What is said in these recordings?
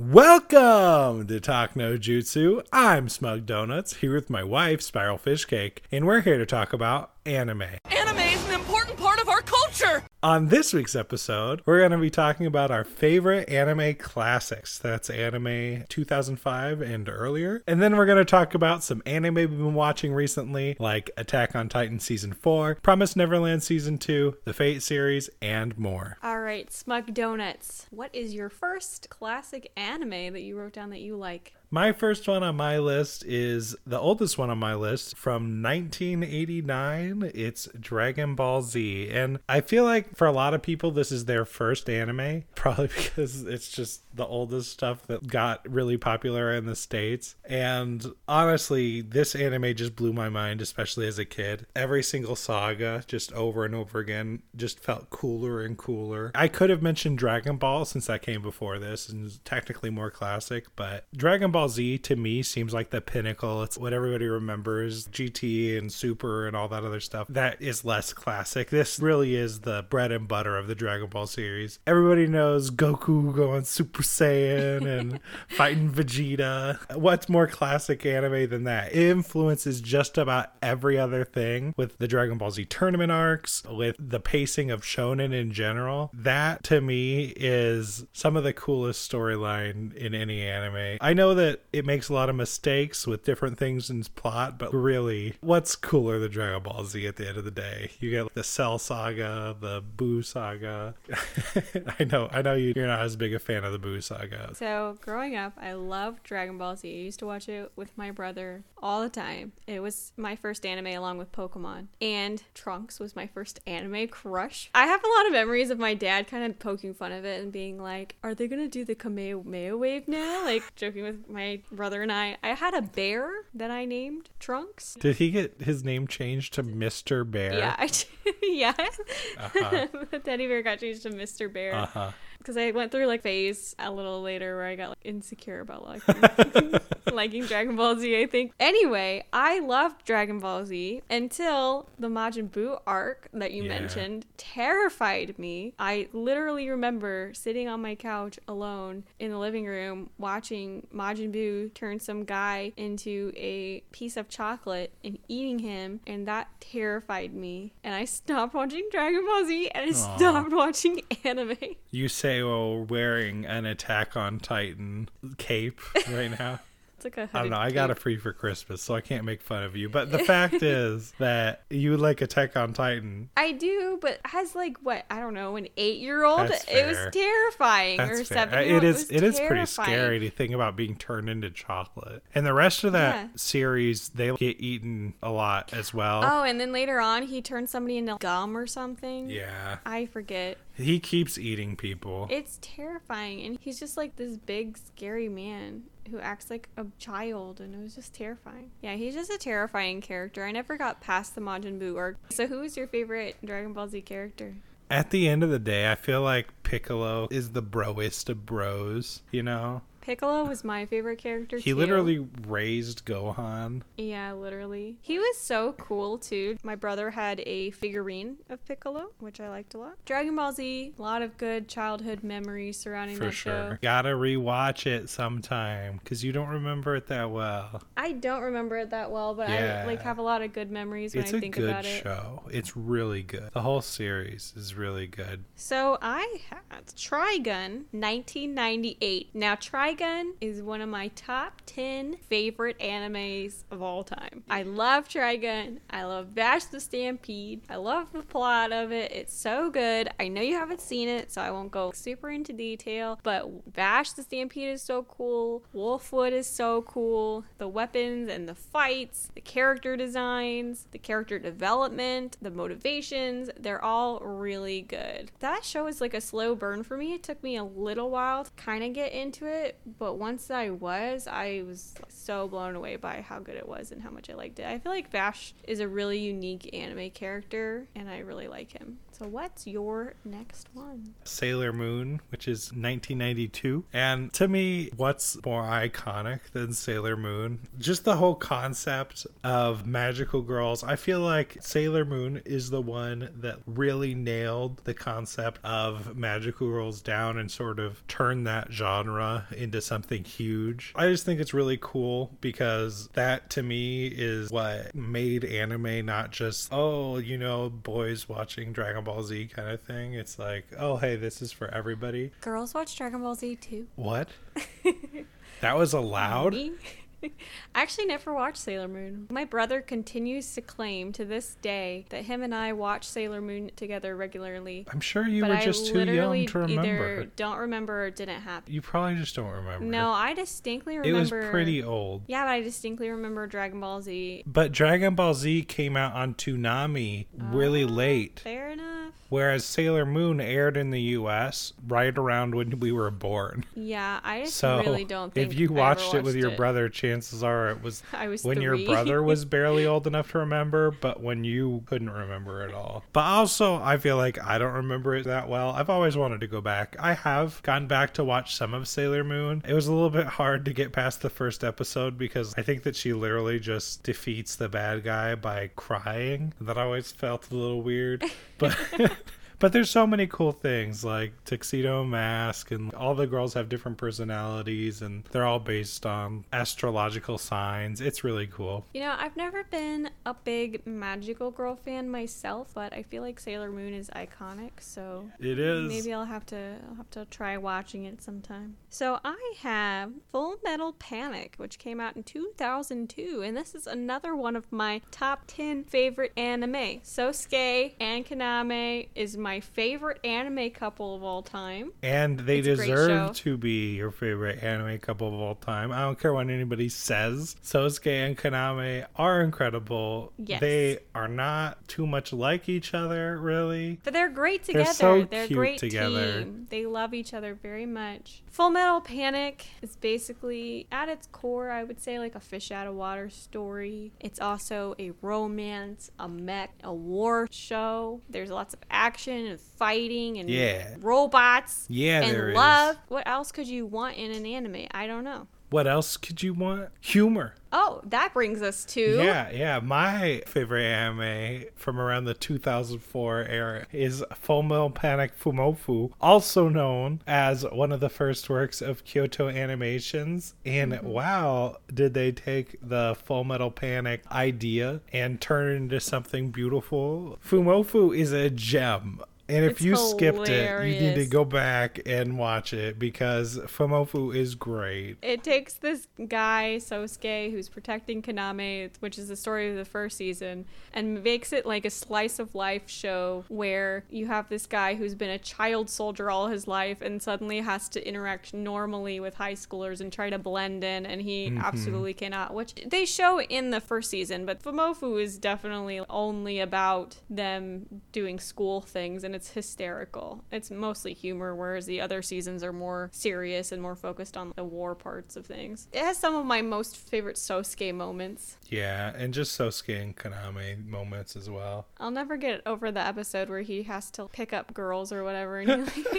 Welcome to Talk No Jutsu. I'm Smug Donuts here with my wife, Spiral Fish Cake, and we're here to talk about anime. Anime is an important part of our culture. On this week's episode, we're going to be talking about our favorite anime classics. That's anime 2005 and earlier. And then we're going to talk about some anime we've been watching recently, like Attack on Titan Season 4, Promise Neverland Season 2, the Fate series, and more. All right, Smug Donuts. What is your first classic anime that you wrote down that you like? My first one on my list is the oldest one on my list from 1989. It's Dragon Ball Z. And I feel like for a lot of people, this is their first anime, probably because it's just the oldest stuff that got really popular in the States. And honestly, this anime just blew my mind, especially as a kid. Every single saga, just over and over again, just felt cooler and cooler. I could have mentioned Dragon Ball since that came before this and is technically more classic, but Dragon Ball Z to me seems like the pinnacle. It's what everybody remembers GT and Super and all that other stuff. That is less classic. This really is the bread and butter of the Dragon Ball series. Everybody knows Goku going Super Saiyan and fighting Vegeta. What's more classic anime than that? It influences just about every other thing with the Dragon Ball Z tournament arcs, with the pacing of shonen in general. That to me is some of the coolest storyline in any anime. I know that it makes a lot of mistakes with different things in its plot, but really, what's cooler than Dragon Ball Z at the end of the day? You get the Cell Saga, the Buu Saga. I know, I know you, you're not as big a fan of the Buu Saga. So, growing up, I loved Dragon Ball Z. I used to watch it with my brother all the time. It was my first anime along with Pokemon. And Trunks was my first anime crush. I have a lot of memories of my dad kind of poking fun of it and being like, Are they going to do the Kamehameha wave now? Like, joking with my brother and I. I had a bear that I named Trunks. Did he get his name changed to Mr. Bear? Yeah, I, yeah. Uh-huh. the teddy bear got changed to Mr. Bear. Uh huh. Because I went through like phase a little later where I got like insecure about liking, liking Dragon Ball Z. I think. Anyway, I loved Dragon Ball Z until the Majin Buu arc that you Yeah. mentioned terrified me. I literally remember sitting on my couch alone in the living room watching Majin Buu turn some guy into a piece of chocolate and eating him, and that terrified me. And I stopped watching Dragon Ball Z and I stopped watching anime. You say while wearing an Attack on Titan cape right now. It's like a I don't know. I got it cape. free for Christmas, so I can't make fun of you. But the fact is that you like Attack on Titan. I do, but as like what I don't know, an eight-year-old, it was terrifying. or That's fair. seven. It is. was It is pretty scary to think about being turned into chocolate. And the rest of that Yeah. series, they get eaten a lot as well. Oh, and then later on, he turned somebody into gum or something. Yeah, I forget. He keeps eating people. It's terrifying, and he's just like this big, scary man who acts like a child, and it was just terrifying. Yeah, he's just a terrifying character. I never got past the Majin Buu arc. So, who is your favorite Dragon Ball Z character? At the end of the day, I feel like Piccolo is the broest of bros. You know, Piccolo was my favorite character. he too. literally raised Gohan. Yeah, literally. He was so cool too. My brother had a figurine of Piccolo, which I liked a lot. Dragon Ball Z, a lot of good childhood memories surrounding For that sure. show. Gotta rewatch it sometime because you don't remember it that well. I don't remember it that well, but Yeah. I like have a lot of good memories when It's I think about it. It's a good show. It's really good. The whole series is really good. So I had Trigun 1998. Now Trigun is one of my top 10 favorite animes of all time. I love Trigun. I love Vash the Stampede. I love the plot of it. It's so good. I know you haven't seen it, so I won't go super into detail, but Vash the Stampede is so cool. Wolfwood is so cool. The weapons and the fights, the character designs, the character development, the motivations, they're all really good. That show is like a slow burn for me. It took me a little while to kind of get into it, but once I was, I was so blown away by how good it was and how much I liked it. I feel like Vash is a really unique anime character, and I really like him. So what's your next one? Sailor Moon, which is 1992. And to me, what's more iconic than Sailor Moon? Just the whole concept of magical girls. I feel like Sailor Moon is the one that really nailed the concept of magical girls down and sort of turned that genre into something huge. I just think it's really cool because that to me is what made anime not just, oh, you know, boys watching Dragon Ball Z kind of thing. It's like, oh, hey, this is for everybody. Girls watch Dragon Ball Z too. What? that was allowed? I actually never watched Sailor Moon. My brother continues to claim to this day that him and I watch Sailor Moon together regularly. I'm sure you were just too young to remember. either don't remember or didn't happen. You probably just don't remember. No, I distinctly remember. It was pretty old. Yeah, but I distinctly remember Dragon Ball Z. But Dragon Ball Z came out on Toonami really Ah, late, Fair enough. Whereas Sailor Moon aired in the US right around when we were born. Yeah, I So really don't think if you watched it with your it. brother, chances are it was was when your brother was barely old enough to remember, but when you couldn't remember at all. But also, I feel like I don't remember it that well. I've always wanted to go back. I have gone back to watch some of Sailor Moon. It was a little bit hard to get past the first episode because I think that she literally just defeats the bad guy by crying. That always felt a little weird. But. But there's so many cool things like Tuxedo Mask, and all the girls have different personalities, and they're all based on astrological signs. It's really cool. You know, I've never been a big magical girl fan myself, but I feel like Sailor Moon is iconic, so It is. maybe I'll have to I'll have to try watching it sometime. So I have Full Metal Panic, which came out in 2002, and this is another one of my top 10 favorite anime. Sosuke and Kaname is my favorite anime couple of all time. and they It's deserve to be your favorite anime couple of all time. I don't care what anybody says. Sosuke and Kaname are incredible. Yes. They are not too much like each other, really. But they're great They're together. so They're a great together. team. They love each other very much. Full Metal Panic is basically, at its core, I would say like a fish out of water story. It's also a romance, a mech, a war show. There's lots of action and fighting and Yeah. robots Yeah, and there is. love. What else could you want in an anime? I don't know. What else could you want? Humor. Oh, that brings us to Yeah, yeah. My favorite anime from around the 2004 era is Full Metal Panic Fumoffu, also known as one of the first works of Kyoto Animations. And Mm-hmm. wow, did they take the Full Metal Panic idea and turn it into something beautiful? Fumoffu is a gem. And if It's you skipped it, you need to go back and watch it because Fumoffu is great. It takes this guy, Sosuke, who's protecting Kaname, which is the story of the first season, and makes it like a slice of life show where you have this guy who's been a child soldier all his life and suddenly has to interact normally with high schoolers and try to blend in, and he mm-hmm. absolutely cannot. Which they show in the first season, but Fumoffu is definitely only about them doing school things, and it's hysterical. It's mostly humor, whereas the other seasons are more serious and more focused on the war parts of things. It has some of my most favorite Sosuke moments. Yeah, and just Sosuke and Konami moments as well. I'll never get over the episode where he has to pick up girls or whatever, and he,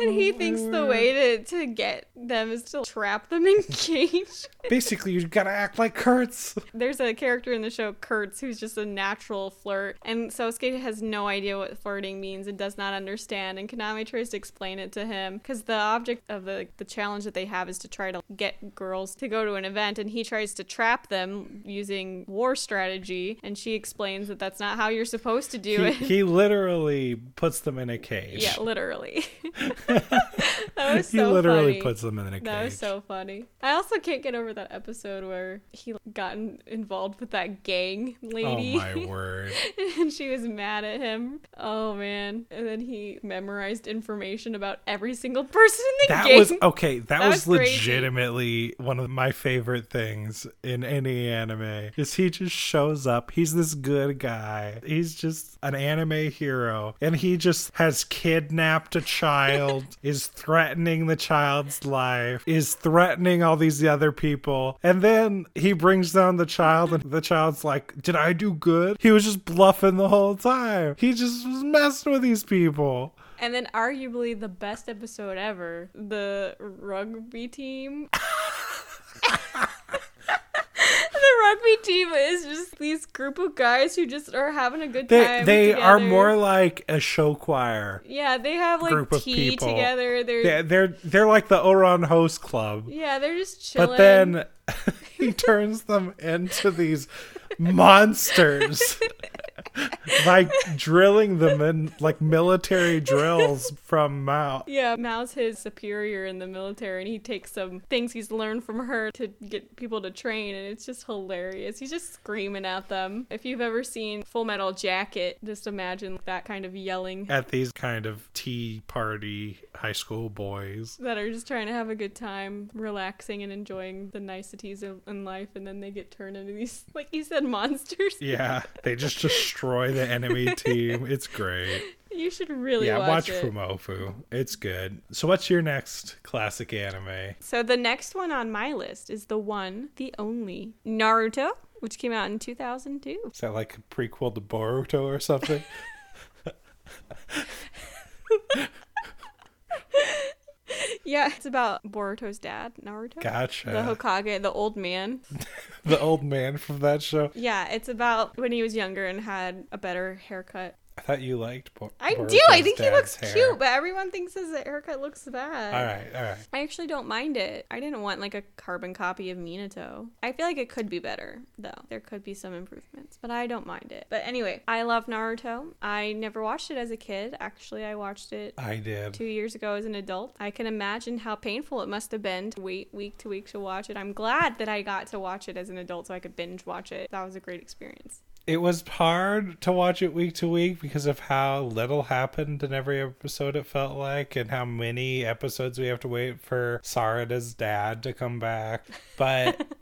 and he oh, thinks the way to, to get them is to trap them in cage. Basically, you've gotta act like Kurtz. There's a character in the show, Kurtz, who's just a natural flirt, and Sosuke has no idea what flirting means and does not understand. And Konami tries to explain it to him because the object of the the challenge that they have is to try to get girls to go to an event, and he tries to trap them using war strategy. And she explains that that's not how you're supposed to do He, it. he literally puts them in a cage. yeah, literally. that was so he literally funny. puts them in a cage. That was so funny. I also can't get over that episode where he got in- involved with that gang lady. oh my word. and she was mad at him. Oh man. And then he memorized information about every single person in the That gang. That was okay. That, That was, was legitimately one of my favorite things in any anime. Is he just shows up? He's this good guy. He's just an anime hero, and he just has kidnapped a child, is threatening threatening the child's life, is threatening all these other people. And then he brings down the child, and the child's like, Did I do good? He was just bluffing the whole time. He just was messing with these people. And then, arguably, the best episode ever the rugby team. the rugby team is just these group of guys who just are having a good They, time. they are more like a show choir. Yeah, they have like group of people. together. They're They're, they're, they're like the Ouran Host Club. yeah, they're just chilling. But then he turns them into these monsters by drilling them in like military drills from Mao. Yeah, Mao's his superior in the military, and he takes some things he's learned from her to get people to train, and it's just hilarious. He's just screaming at them. If you've ever seen Full Metal Jacket, just imagine that kind of yelling At these kind of tea party high school boys. that are just trying to have a good time, relaxing and enjoying the niceties of in life, and then they get turned into these, like you said, monsters. Yeah, they just just destroy the enemy team. It's great. You should really yeah, watch, watch it. Fumoffu. It's good. So, what's your next classic anime? So the next one on my list is the one, the only Naruto, which came out in 2002. Is that like a prequel to Boruto or something? Yeah, it's about Boruto's dad, Naruto. Gotcha. The Hokage, the old man. the old man from that show. Yeah, it's about when he was younger and had a better haircut. I thought you liked Bo- I do. I think he looks hair. cute, but everyone thinks his haircut looks bad. All right, all right. I actually don't mind it. I didn't want like a carbon copy of Minato. I feel like it could be better, though. There could be some improvements, but I don't mind it. But anyway, I love Naruto. I never watched it as a kid. Actually, I watched it I did. two years ago as an adult. I can imagine how painful it must have been to wait week to week to watch it. I'm glad that I got to watch it as an adult so I could binge watch it. That was a great experience. It was hard to watch it week to week because of how little happened in every episode it felt like and how many episodes we have to wait for Sarada's dad to come back. But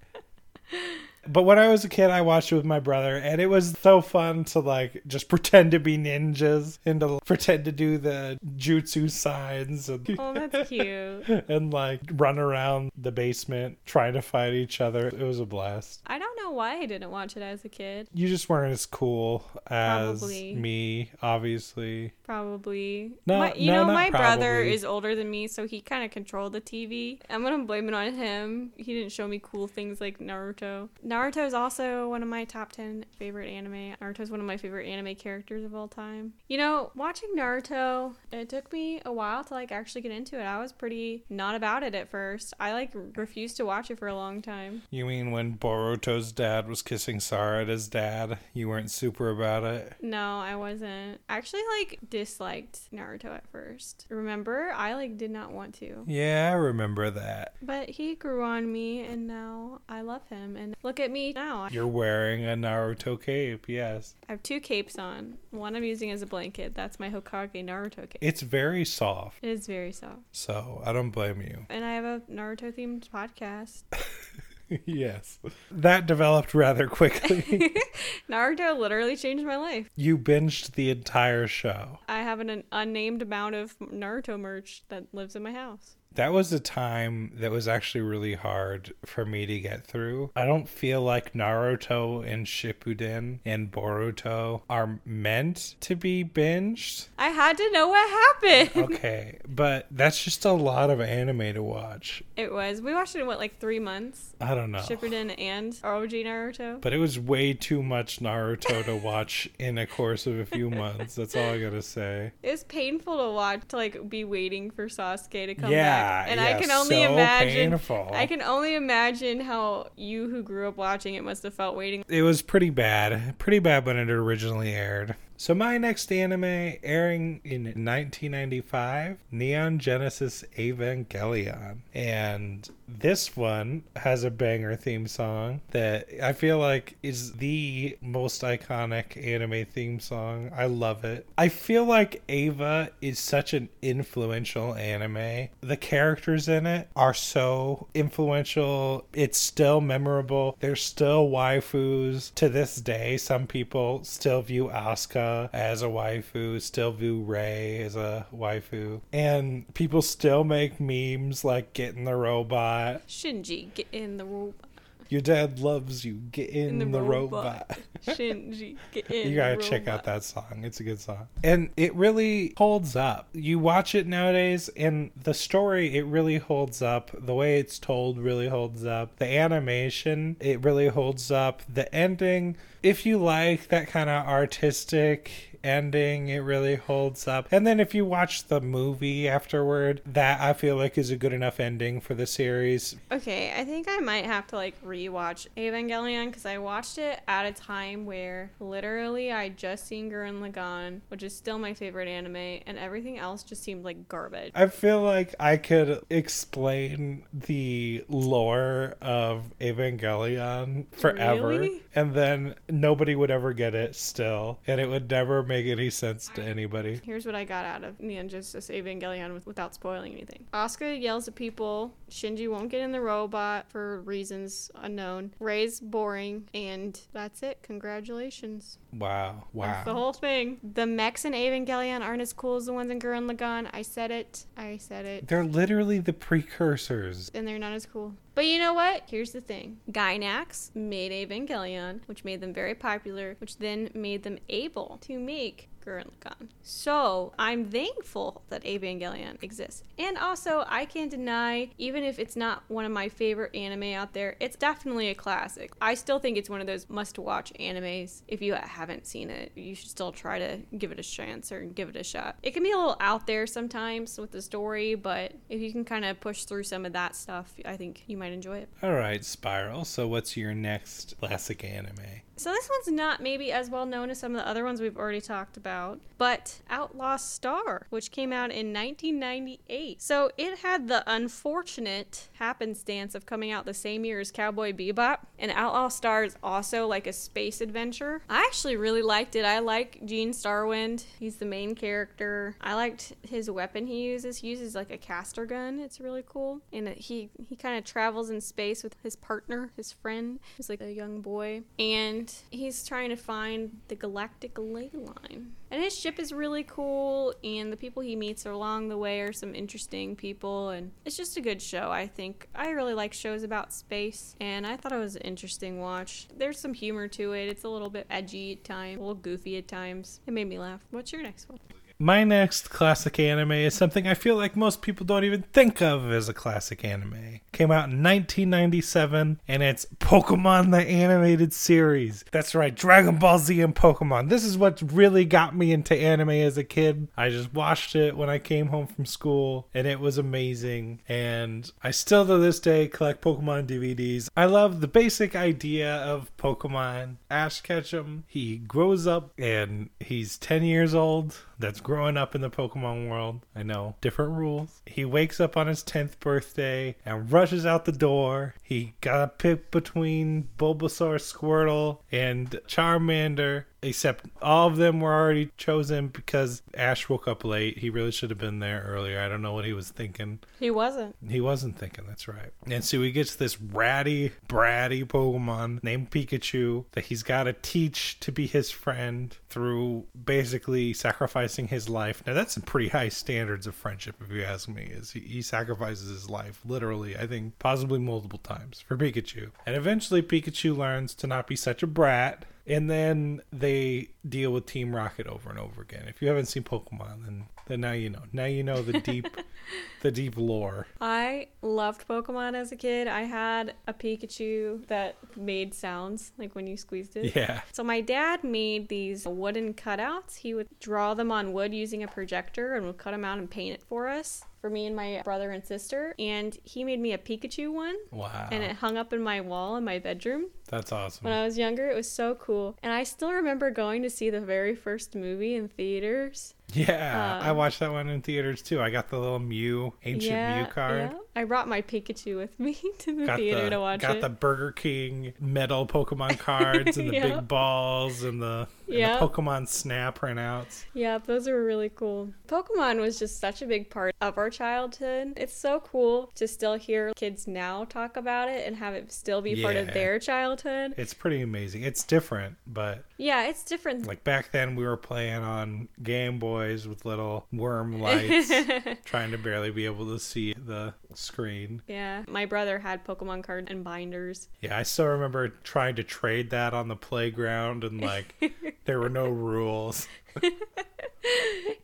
But when I was a kid, I watched it with my brother, and it was so fun to like just pretend to be ninjas and to pretend to do the jutsu signs and Oh, that's cute. and like run around the basement trying to fight each other. It was a blast. I don't know why I didn't watch it as a kid. You just weren't as cool as Probably. me, obviously. Probably. No, My- you no, know, my brother is older than me, so he kind of controlled the TV. I'm gonna blame it on him. He didn't show me cool things like Naruto. Naruto is also one of my top 10 favorite anime. Naruto is one of my favorite anime characters of all time. You know, watching Naruto, it took me a while to like actually get into it. I was pretty not about it at first. I like refused to watch it for a long time. You mean when Boruto's dad was kissing Sarada's dad, you weren't super about it? No, I wasn't. I actually like disliked Naruto at first. Remember? I like did not want to. Yeah, I remember that. But he grew on me and now I love him. And look at me now. You're wearing a Naruto cape, yes. I have two capes on. One I'm using as a blanket. That's my Hokage Naruto cape. It's very soft, It is very soft. so I don't blame you. And I have a Naruto themed podcast. yes. That developed rather quickly. Naruto literally changed my life. you binged the entire show. I have an unnamed amount of Naruto merch that lives in my house. That was a time that was actually really hard for me to get through. I don't feel like Naruto and Shippuden and Boruto are meant to be binged. I had to know what happened. Okay, but that's just a lot of anime to watch. It was. We watched it in what, like three months? I don't know. Shippuden and OG Naruto. But it was way too much Naruto to watch in a course of a few months. That's all I gotta say. It was painful to watch to like be waiting for Sasuke to come Yeah, back. Ah, and I can only so imagine painful. I can only imagine how you who grew up watching it must have felt waiting. It was pretty bad. Pretty bad when it originally aired. So my next anime airing in 1995, Neon Genesis Evangelion. And this one has a banger theme song that I feel like is the most iconic anime theme song. I love it. I feel like Eva is such an influential anime. The characters in it are so influential. It's still memorable. There's still waifus to this day. Some people still view Asuka as a waifu, still view Rei as a waifu. And people still make memes like getting the robot. Shinji, get in the robot. Your dad loves you. Get in, In the, the robot. robot. Shinji, get in you gotta check out that song. It's a good song. And it really holds up. You watch it nowadays, and the story, it really holds up. The way it's told really holds up. The animation, it really holds up. The ending, if you like that kind of artistic ending, it really holds up. And then if you watch the movie afterward, that I feel like is a good enough ending for the series. Okay, I think I might have to like rewatch Evangelion because I watched it at a time where literally I just seen Gurren Lagann, which is still my favorite anime, and everything else just seemed like garbage. I feel like I could explain the lore of Evangelion forever, Really? and then nobody would ever get it still, and it would never make any sense to anybody. Here's what I got out of the Injustice Evangelion with, without spoiling anything. Asuka yells at people. Shinji won't get in the robot for reasons unknown. Rei's boring, and that's it. Congratulations. Wow, Wow. That's the whole thing. The mechs in Evangelion aren't as cool as the ones in Gurren Lagann. I said it. I said it. They're literally the precursors. and they're not as cool. But you know what? Here's the thing. Gainax made Evangelion, which made them very popular, which then made them able to make Gurren Lagann. So I'm thankful that Evangelion exists. And also, I can't deny, even if it's not one of my favorite anime out there, it's definitely a classic. I still think it's one of those must-watch animes. If you haven't seen it, you should still try to give it a chance or give it a shot. It can be a little out there sometimes with the story, but if you can kind of push through some of that stuff, I think you might enjoy it. All right, Spiral. So, what's your next classic anime? So this one's not maybe as well known as some of the other ones we've already talked about, but Outlaw Star, which came out in 1998. So it had the unfortunate happenstance of coming out the same year as Cowboy Bebop, and Outlaw Star is also like a space adventure. I actually really liked it. I like Gene Starwind. He's the main character. I liked his weapon he uses. He uses like a caster gun. It's really cool. And he he kind of travels in space with his partner, his friend, He's like a young boy, and he's trying to find the galactic ley line. And his ship is really cool, and the people he meets along the way are some interesting people, and it's just a good show. I think I really like shows about space, and I thought it was an interesting watch. There's some humor to it. It's a little bit edgy at times, a little goofy at times. It made me laugh. What's your next one? My next classic anime is something I feel like most people don't even think of as a classic anime. Came out in 1997, and it's Pokemon the Animated Series. That's right, Dragon Ball Z and Pokemon. This is what really got me into anime as a kid. I just watched it when I came home from school, and it was amazing. And I still to this day collect Pokemon DVDs. I love the basic idea of Pokemon. Ash Ketchum, he grows up and he's 10 years old. That's growing up in the Pokemon world. I know, different rules. He wakes up on his 10th birthday and rushes out the door. He got a pick between Bulbasaur, Squirtle, and Charmander. Except all of them were already chosen because Ash woke up late. He really should have been there earlier. I don't know what he was thinking. He wasn't. He wasn't thinking, that's right. And so he gets this ratty, bratty Pokemon named Pikachu that he's got to teach to be his friend through basically sacrificing his life. Now, that's some pretty high standards of friendship, if you ask me. Is he, he sacrifices his life, literally, I think, possibly multiple times for Pikachu. And eventually, Pikachu learns to not be such a brat. And then they deal with Team Rocket over and over again. If you haven't seen Pokemon, then then now you know. Now you know the deep the deep lore. I loved Pokemon as a kid. I had a Pikachu that made sounds like when you squeezed it. Yeah. So my dad made these wooden cutouts. He would draw them on wood using a projector and would cut them out and paint it for us. For me and my brother and sister, and he made me a Pikachu one, Wow. and it hung up in my wall in my bedroom. That's awesome. When I was younger, it was so cool, and I still remember going to see the very first movie in theaters. Yeah, I um, watched that one in theaters too. I got the little Mew, ancient Mew card. yeah. I brought my Pikachu with me to the Got theater the to watch got it. Got the Burger King metal Pokemon cards and the Yeah. big balls and the, and Yeah. the Pokemon Snap printouts. Yeah, those were really cool. Pokemon was just such a big part of our childhood. It's so cool to still hear kids now talk about it and have it still be part of their childhood. It's pretty amazing. It's different, but Yeah, it's different. like back then we were playing on Game Boys with little worm lights, trying to barely be able to see the screen. yeah, my brother had Pokemon cards and binders. Yeah, I still remember trying to trade that on the playground and like there were no rules.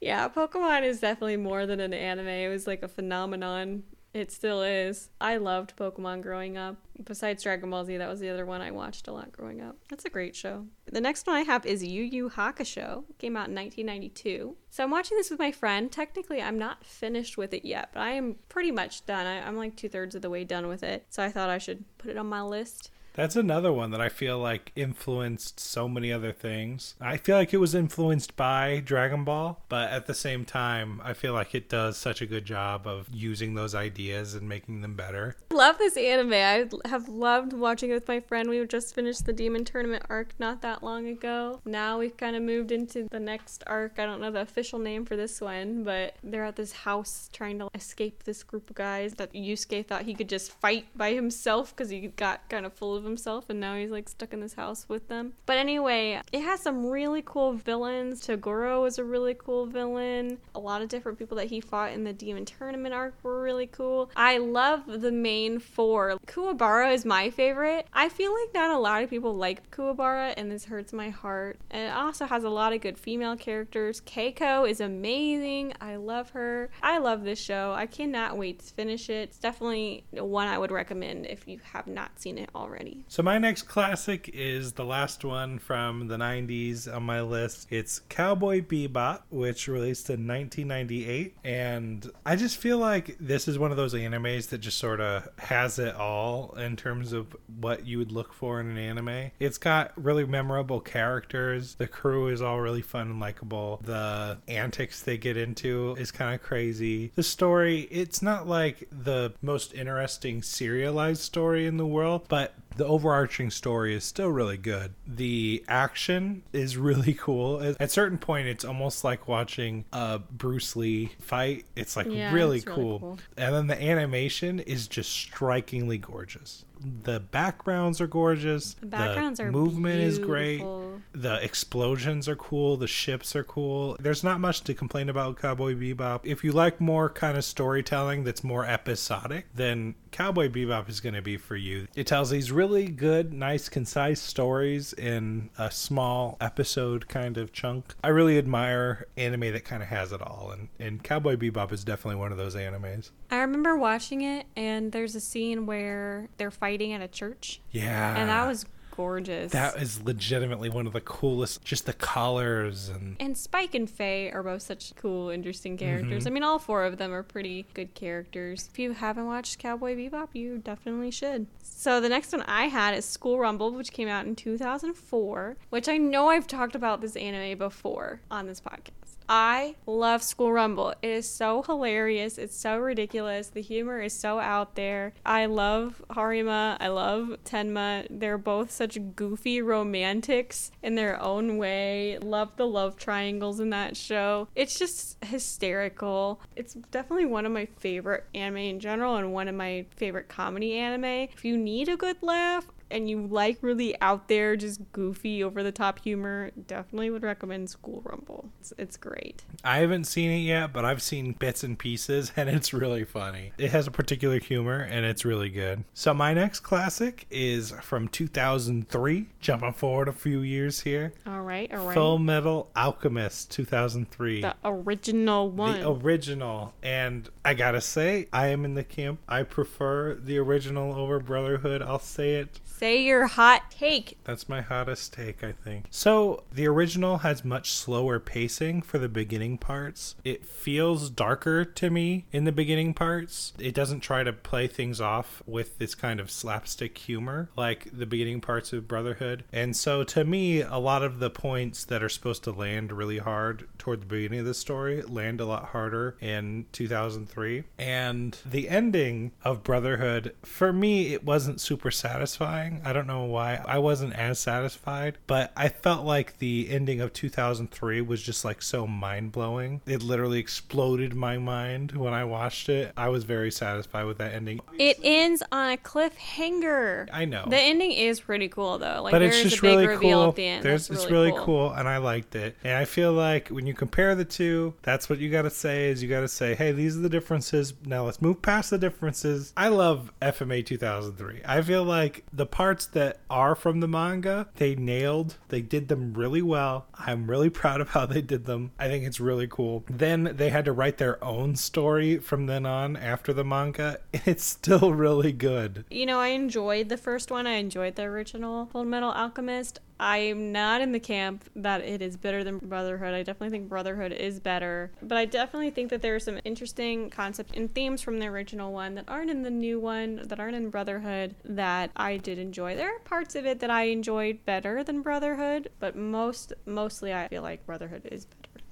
Yeah, Pokemon is definitely more than an anime. It was like a phenomenon. It still is. I loved Pokemon growing up. Besides Dragon Ball Z, that was the other one I watched a lot growing up. That's a great show. The next one I have is Yu Yu Hakusho. It came out in 1992. So I'm watching this with my friend. Technically, I'm not finished with it yet, but I am pretty much done. I, I'm like two thirds of the way done with it. So I thought I should put it on my list. That's another one that I feel like influenced so many other things. I feel like it was influenced by Dragon Ball, but at the same time, I feel like it does such a good job of using those ideas and making them better. Love this anime. I have loved watching it with my friend. We just finished the Demon Tournament arc not that long ago. Now we've kind of moved into the next arc. I don't know the official name for this one, but they're at this house trying to escape this group of guys that Yusuke thought he could just fight by himself because he got kind of full of himself and now he's like stuck in this house with them. But anyway, it has some really cool villains. Toguro is a really cool villain. A lot of different people that he fought in the Demon Tournament arc were really cool. I love the main four. Kuwabara is my favorite. I feel like not a lot of people like Kuwabara and this hurts my heart. And it also has a lot of good female characters. Keiko is amazing. I love her. I love this show. I cannot wait to finish it. It's definitely one I would recommend if you have not seen it already. So, my next classic is the last one from the 90s on my list. It's Cowboy Bebop, which released in 1998. And I just feel like this is one of those animes that just sort of has it all in terms of what you would look for in an anime. It's got really memorable characters, the crew is all really fun and likable, the antics they get into is kind of crazy. The story, it's not like the most interesting serialized story in the world, but the overarching story is still really good. The action is really cool. At at certain point, it's almost like watching a Bruce Lee fight. It's like Yeah, really, it's really cool. cool. And then the animation is just strikingly gorgeous. The backgrounds are gorgeous. The backgrounds are movement is great. The explosions are cool. The ships are cool. There's not much to complain about Cowboy Bebop. If you like more kind of storytelling that's more episodic, then Cowboy Bebop is going to be for you. It tells these really good, nice, concise stories in a small episode kind of chunk. I really admire anime that kind of has it all, and, and Cowboy Bebop is definitely one of those animes. I remember watching it, and there's a scene where they're fighting at a church, Yeah. and that was gorgeous. That is legitimately one of the coolest. Just the colors and and Spike and Faye are both such cool, interesting characters. Mm-hmm. I mean, all four of them are pretty good characters. If you haven't watched Cowboy Bebop, you definitely should. So the next one I had is School Rumble, which came out in 2004, which I know I've talked about this anime before on this podcast. I love School Rumble. It is so hilarious. It's so ridiculous. The humor is so out there. I love Harima. I love Tenma. They're both such goofy romantics in their own way. Love the love triangles in that show. It's just hysterical. It's definitely one of my favorite anime in general and one of my favorite comedy anime. If you need a good laugh, and you like really out there, just goofy, over the top humor, definitely would recommend School Rumble. It's, it's great. I haven't seen it yet, but I've seen bits and pieces, and it's really funny. It has a particular humor, and it's really good. So my next classic is from 2003. Jumping forward a few years here. All right, all right. Full Metal Alchemist 2003. the original one. The original. And I gotta say, I am in the camp. I prefer the original over Brotherhood. I'll say it. Say your hot take. That's my hottest take, I think. So, the original has much slower pacing for the beginning parts. It feels darker to me in the beginning parts. It doesn't try to play things off with this kind of slapstick humor like the beginning parts of Brotherhood. And so, to me, a lot of the points that are supposed to land really hard toward the beginning of the story land a lot harder in 2003. And the ending of Brotherhood, for me, it wasn't super satisfying. I don't know why I wasn't as satisfied, but I felt like the ending of 2003 was just like so mind blowing. It literally exploded my mind when I watched it. I was very satisfied with that ending. It ends on a cliffhanger. I know. The ending is pretty cool though. Like but it's just really cool. at the end. There's, That's it's really cool. cool. and I liked it. And I feel like when you compare the two, that's what you got to say is you got to say, hey, these are the differences. Now let's move past the differences. I love FMA 2003. I feel like the parts that are from the manga, they nailed. They did them really well. I'm really proud of how they did them. I think it's really cool. Then they had to write their own story from then on after the manga. It's still really good. You know, I enjoyed the first one. I enjoyed the original Full Metal Alchemist. I'm not in the camp that it is better than Brotherhood. I definitely think Brotherhood is better. But I definitely think that there are some interesting concepts and themes from the original one that aren't in the new one, that aren't in Brotherhood, that I did enjoy. There are parts of it that I enjoyed better than Brotherhood, but most mostly I feel like Brotherhood is better.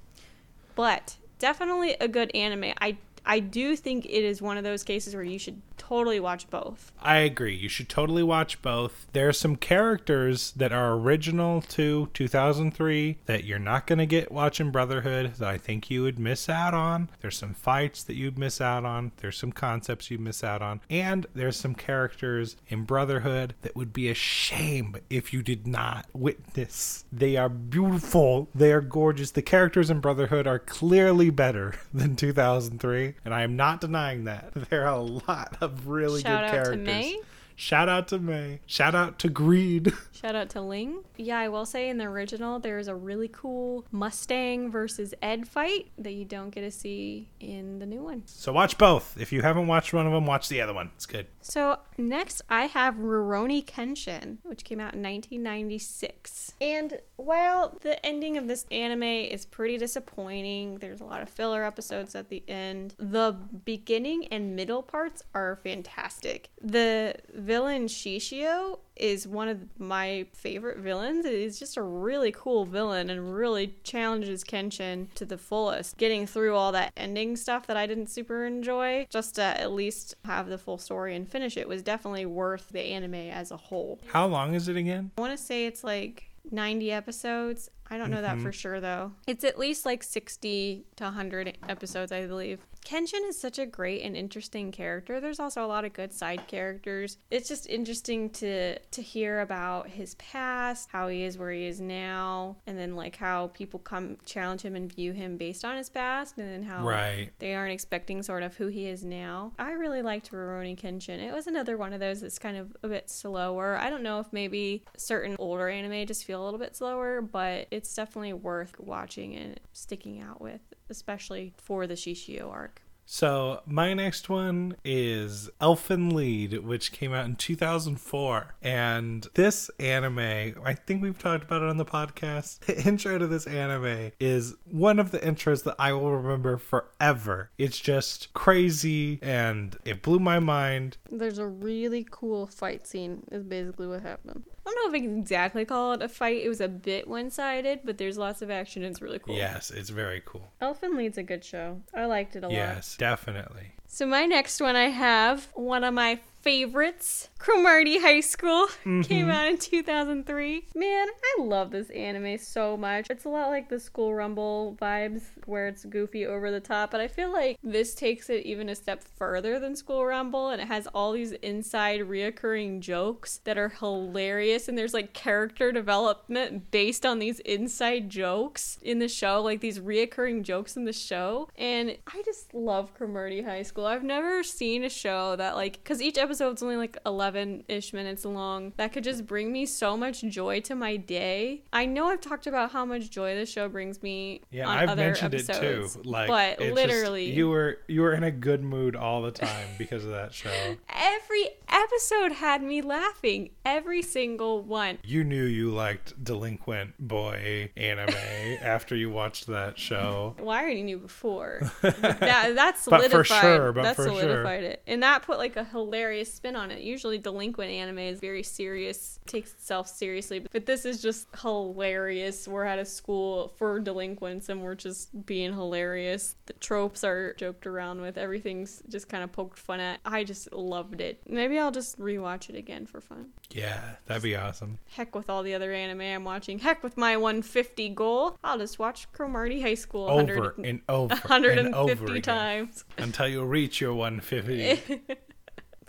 But definitely a good anime. I I do think it is one of those cases where you should totally watch both. I agree. You should totally watch both. There are some characters that are original to 2003 that you're not going to get watching Brotherhood that I think you would miss out on. There's some fights that you'd miss out on. There's some concepts you miss out on. And there's some characters in Brotherhood that would be a shame if you did not witness. They are beautiful. They are gorgeous. The characters in Brotherhood are clearly better than 2003. And I am not denying that. There are a lot of really Shout good out to May. Shout out to May. Shout out to Greed. Shout out to Ling. Yeah, I will say in the original, there's a really cool Mustang versus Ed fight that you don't get to see in the new one. So watch both. If you haven't watched one of them, watch the other one. It's good. So next, I have Rurouni Kenshin, which came out in 1996. And while the ending of this anime is pretty disappointing, there's a lot of filler episodes at the end. The beginning and middle parts are fantastic. The villain Shishio is one of my favorite villains. He's just a really cool villain and really challenges Kenshin to the fullest. Getting through all that ending stuff that I didn't super enjoy, just to at least have the full story and finish it was definitely worth the anime as a whole. How long is it again? I want to say it's like 90 episodes. I don't know that mm-hmm. for sure though. It's at least like 60 to 100 episodes, I believe. Kenshin is such a great and interesting character. There's also a lot of good side characters. It's just interesting to to hear about his past, how he is where he is now, and then like how people come challenge him and view him based on his past, and then how Right. they aren't expecting sort of who he is now. I really liked Rurouni Kenshin. It was another one of those that's kind of a bit slower. I don't know if maybe certain older anime just feel a little bit slower, but it's definitely worth watching and sticking out with, especially for the Shishio arc. So my next one is Elfen Lied, which came out in 2004. And this anime, I think we've talked about it on the podcast. The intro to this anime is one of the intros that I will remember forever. It's just crazy and it blew my mind. There's a really cool fight scene, is basically what happened. I don't know if I can exactly call it a fight. It was a bit one sided, but there's lots of action. It's really cool. Yes, it's very cool. Elfen Lied's a good show. I liked it a lot. Yes, definitely. So my next one I have one of my favorites, Cromartie High School, came mm-hmm. out in 2003. Man, I love this anime so much. It's a lot like the School Rumble vibes where it's goofy over the top, but I feel like this takes it even a step further than School Rumble and it has all these inside reoccurring jokes that are hilarious and there's like character development based on these inside jokes in the show, like these reoccurring jokes in the show. And I just love Cromartie High School. I've never seen a show that like cuz each episode episode's only like 11 ish minutes long. That could just bring me so much joy to my day. I know I've talked about how much joy the show brings me. Yeah, on I've other mentioned episodes, it too. Like, but it's just- literally, you were you were in a good mood all the time because of that show. every episode had me laughing. Every single one. You knew you liked delinquent boy anime after you watched that show. Well, I already knew before. that that But solidified. for sure, but that for sure. solidified it, and that put like a hilarious spin on it. Usually, delinquent anime is very serious, takes itself seriously, but this is just hilarious. We're at a school for delinquents, and we're just being hilarious. The tropes are joked around with. Everything's just kind of poked fun at. I just loved it. Maybe I'll just rewatch it again for fun. Yeah, that'd be awesome. Heck with all the other anime I'm watching. Heck with my 150 goal. I'll just watch Cromartie High School Over 100 and over 150 and over times. until you reach your 150.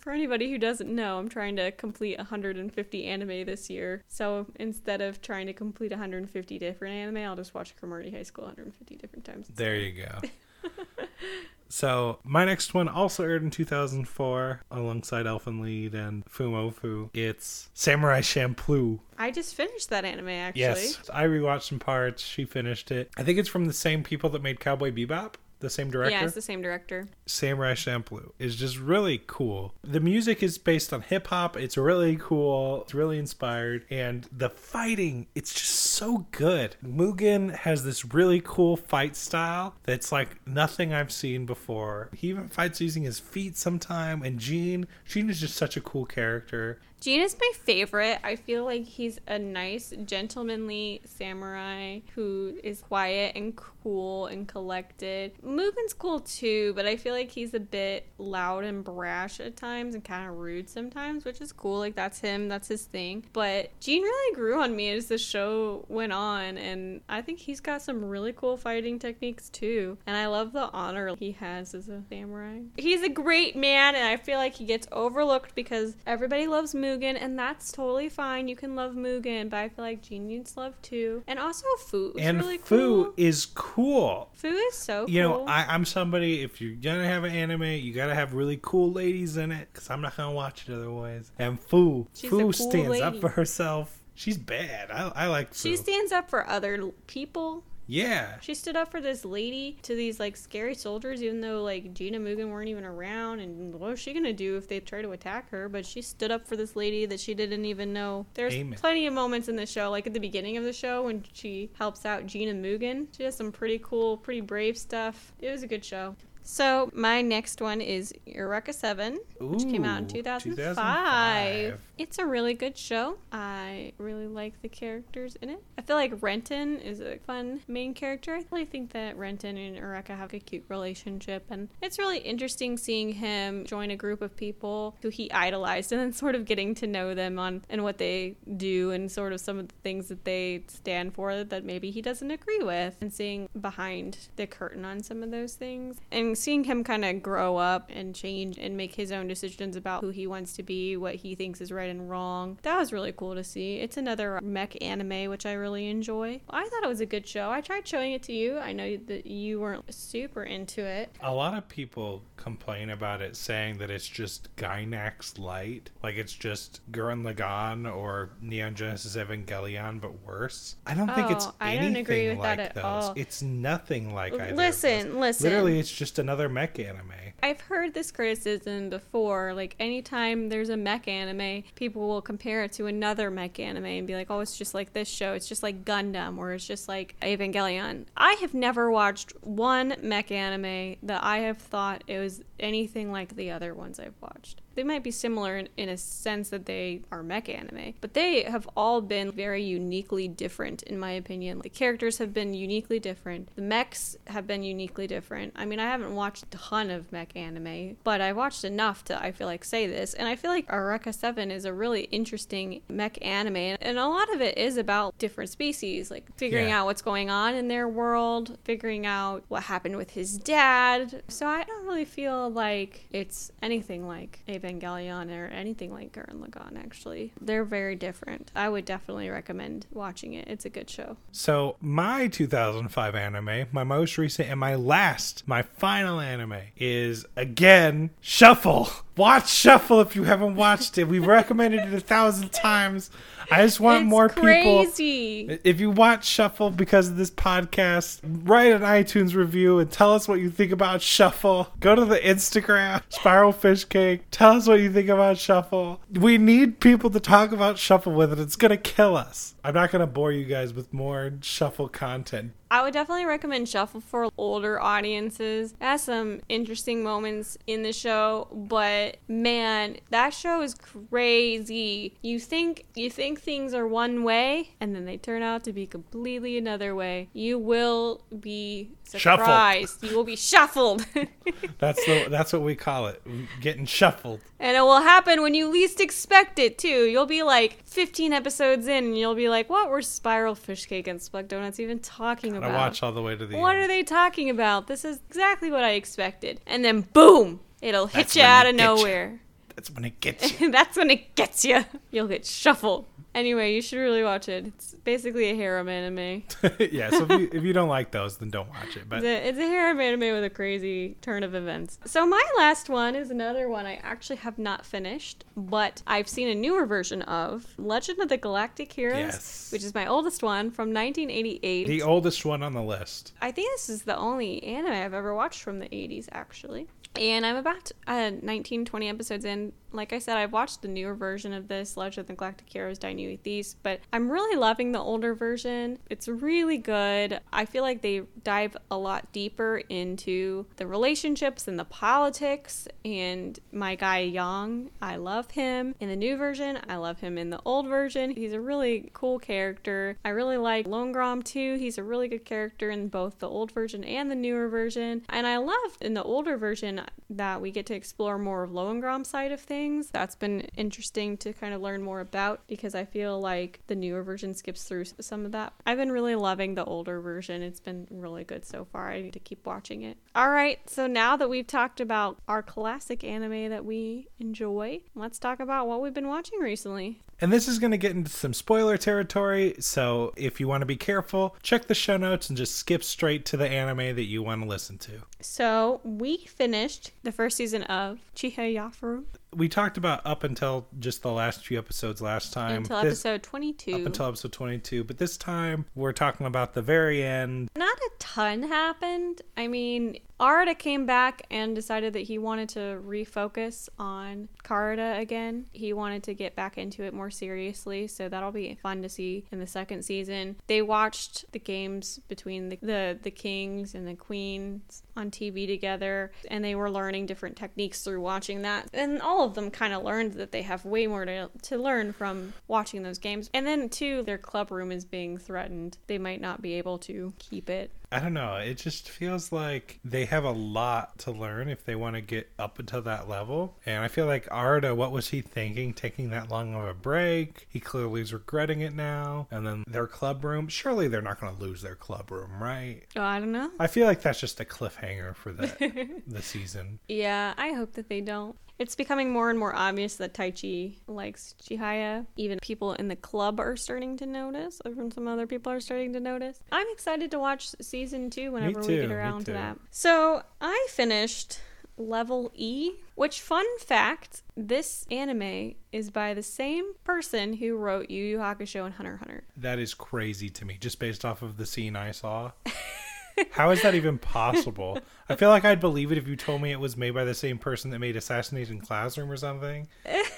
For anybody who doesn't know, I'm trying to complete 150 anime this year. So instead of trying to complete 150 different anime, I'll just watch Cromartie High School 150 different times. There you go. so my next one also aired in 2004 alongside Elfen Lied and Fumoffu. It's Samurai Champloo. I just finished that anime actually. Yes, I rewatched some parts. She finished it. I think it's from the same people that made Cowboy Bebop. The same director. Yeah, it's the same director. Samurai Champloo is just really cool. The music is based on hip hop. It's really cool. It's really inspired. And the fighting, it's just so good. Mugen has this really cool fight style that's like nothing I've seen before. He even fights using his feet sometime. And Jean, Jean is just such a cool character. Gene is my favorite. I feel like he's a nice, gentlemanly samurai who is quiet and cool and collected. Mugen's cool too, but I feel like he's a bit loud and brash at times and kind of rude sometimes, which is cool. Like that's him, that's his thing. But Gene really grew on me as the show went on, and I think he's got some really cool fighting techniques too. And I love the honor he has as a samurai. He's a great man, and I feel like he gets overlooked because everybody loves Mugen, and that's totally fine. You can love Mugen, but I feel like Gene needs love too. And also Fu is and really Fu cool. is cool. Fu is so cool. You know. I, I'm somebody, if you're gonna have an anime, you gotta have really cool ladies in it, because I'm not gonna watch it otherwise. And Fu, She's Fu cool stands up for herself. She's bad. I, I like Fu. she stands up for other people. Yeah. She stood up for this lady to these like scary soldiers, even though like Gina Mugen weren't even around. And what was she gonna do if they try to attack her? But she stood up for this lady that she didn't even know. There's Amen. plenty of moments in the show, like at the beginning of the show when she helps out Gina Mugen. She has some pretty cool, pretty brave stuff. It was a good show. So my next one is Eureka Seven, which came out in 2005. 2005. It's a really good show. I really like the characters in it. I feel like Renton is a fun main character. I really think that Renton and Eureka have a cute relationship, and it's really interesting seeing him join a group of people who he idolized, and then sort of getting to know them on and what they do, and sort of some of the things that they stand for that maybe he doesn't agree with, and seeing behind the curtain on some of those things, and seeing him kind of grow up and change and make his own decisions about who he wants to be, what he thinks is right and wrong. That was really cool to see. It's another mech anime, which I really enjoy. I thought it was a good show. I tried showing it to you. I know that you weren't super into it. A lot of people complain about it, saying that it's just Gainax light, like it's just Gurren Lagann or Neon Genesis Evangelion, but worse. I don't think it's Oh, I anything don't agree with like that at those. all. It's nothing like either. of Listen, those. listen. Literally, it's just another mech anime. I've heard this criticism before. Like, anytime there's a mech anime, people will compare it to another mech anime and be like, oh, it's just like this show. It's just like Gundam, or it's just like Evangelion. I have never watched one mech anime that I have thought it was anything like the other ones I've watched. They might be similar in, in a sense that they are mech anime, but they have all been very uniquely different, in my opinion. The characters have been uniquely different. The mechs have been uniquely different. I mean, I haven't watched a ton of mech anime, but I watched enough to, I feel like, say this. And I feel like Eureka 7 is a really interesting mech anime, and a lot of it is about different species, like figuring Yeah. out what's going on in their world, figuring out what happened with his dad. So I don't really feel like it's anything like Evangelion or anything like Gurren Lagann, actually. They're very different. I would definitely recommend watching it. It's a good show. So, my 2005 anime, my most recent and my last, my final anime is again Shuffle. Watch Shuffle if you haven't watched it. We've recommended it a thousand times. I just want it's more crazy. people. If you watch Shuffle because of this podcast, write an iTunes review and tell us what you think about Shuffle. Go to the Instagram, Spiral Fish Cake. Tell us what you think about Shuffle. We need people to talk about Shuffle with it. It's gonna kill us. I'm not gonna bore you guys with more Shuffle content. I would definitely recommend Shuffle for older audiences. It has some interesting moments in the show, but man, that show is crazy. You think you think things are one way, and then they turn out to be completely another way. You will be Shuffled. surprised. You will be shuffled. That's the that's what we call it. Getting shuffled. And it will happen when you least expect it too. You'll be like 15 episodes in, and you'll be like, "What were Spiral Fish Cake and Spluck Donuts even talking about? I about?" watch all the way to the end. What end. are they talking about? This is exactly what I expected. And then boom, it'll hit That's you when out of ya. nowhere. That's when it gets you. That's when it gets you. You'll get shuffled. Anyway, you should really watch it. It's basically a harem anime. yeah, so if you, if you don't like those, then don't watch it. But It's a, it's a harem anime with a crazy turn of events. So my last one is another one I actually have not finished, but I've seen a newer version of Legend of the Galactic Heroes, Yes. which is my oldest one from 1988. the oldest one on the list. I think this is the only anime I've ever watched from the 80s, actually. And I'm about uh, 19, 20 episodes in. Like I said, I've watched the newer version of this, Legend of the Galactic Heroes Die New but I'm really loving the older version. It's really good. I feel like they dive a lot deeper into the relationships and the politics. And my guy Yang, I love him in the new version. I love him in the old version. He's a really cool character. I really like Lohengramm too. He's a really good character in both the old version and the newer version. And I love in the older version that we get to explore more of Lohengramm's side of things. That's been interesting to kind of learn more about because I feel like the newer version skips through some of that. I've been really loving the older version. It's been really good so far. I need to keep watching it. All right, so now that we've talked about our classic anime that we enjoy, let's talk about what we've been watching recently. And this is going to get into some spoiler territory, so if you want to be careful, check the show notes and just skip straight to the anime that you want to listen to. So we finished the first season of Chihayafuru We talked about up until just the last few episodes last time. until This- episode 22. up until episode 22, but this time we're talking about the very end. Not a ton happened. I mean, Arata came back and decided that he wanted to refocus on karuta again. He wanted to get back into it more seriously, so that'll be fun to see in the second season. They watched the games between the the, the kings and the queens on TV together, and they were learning different techniques through watching that. And all of them kind of learned that they have way more to, to learn from watching those games. And then, too, their club room is being threatened. They might not be able to keep it. I don't know. It just feels like they have a lot to learn if they want to get up until that level. And I feel like Arata, what was he thinking taking that long of a break? He clearly is regretting it now. And then their club room, surely they're not going to lose their club room, right? Oh, I don't know. I feel like that's just a cliffhanger for the the season. Yeah, I hope that they don't. It's becoming more and more obvious that Taichi likes Chihaya. Even people in the club are starting to notice, even some other people are starting to notice. I'm excited to watch season two whenever we get around to that. So I finished Level E, which, fun fact, this anime is by the same person who wrote Yu Yu Hakusho and Hunter x Hunter. That is crazy to me, just based off of the scene I saw. How is that even possible? I feel like I'd believe it if you told me it was made by the same person that made Assassination Classroom or something,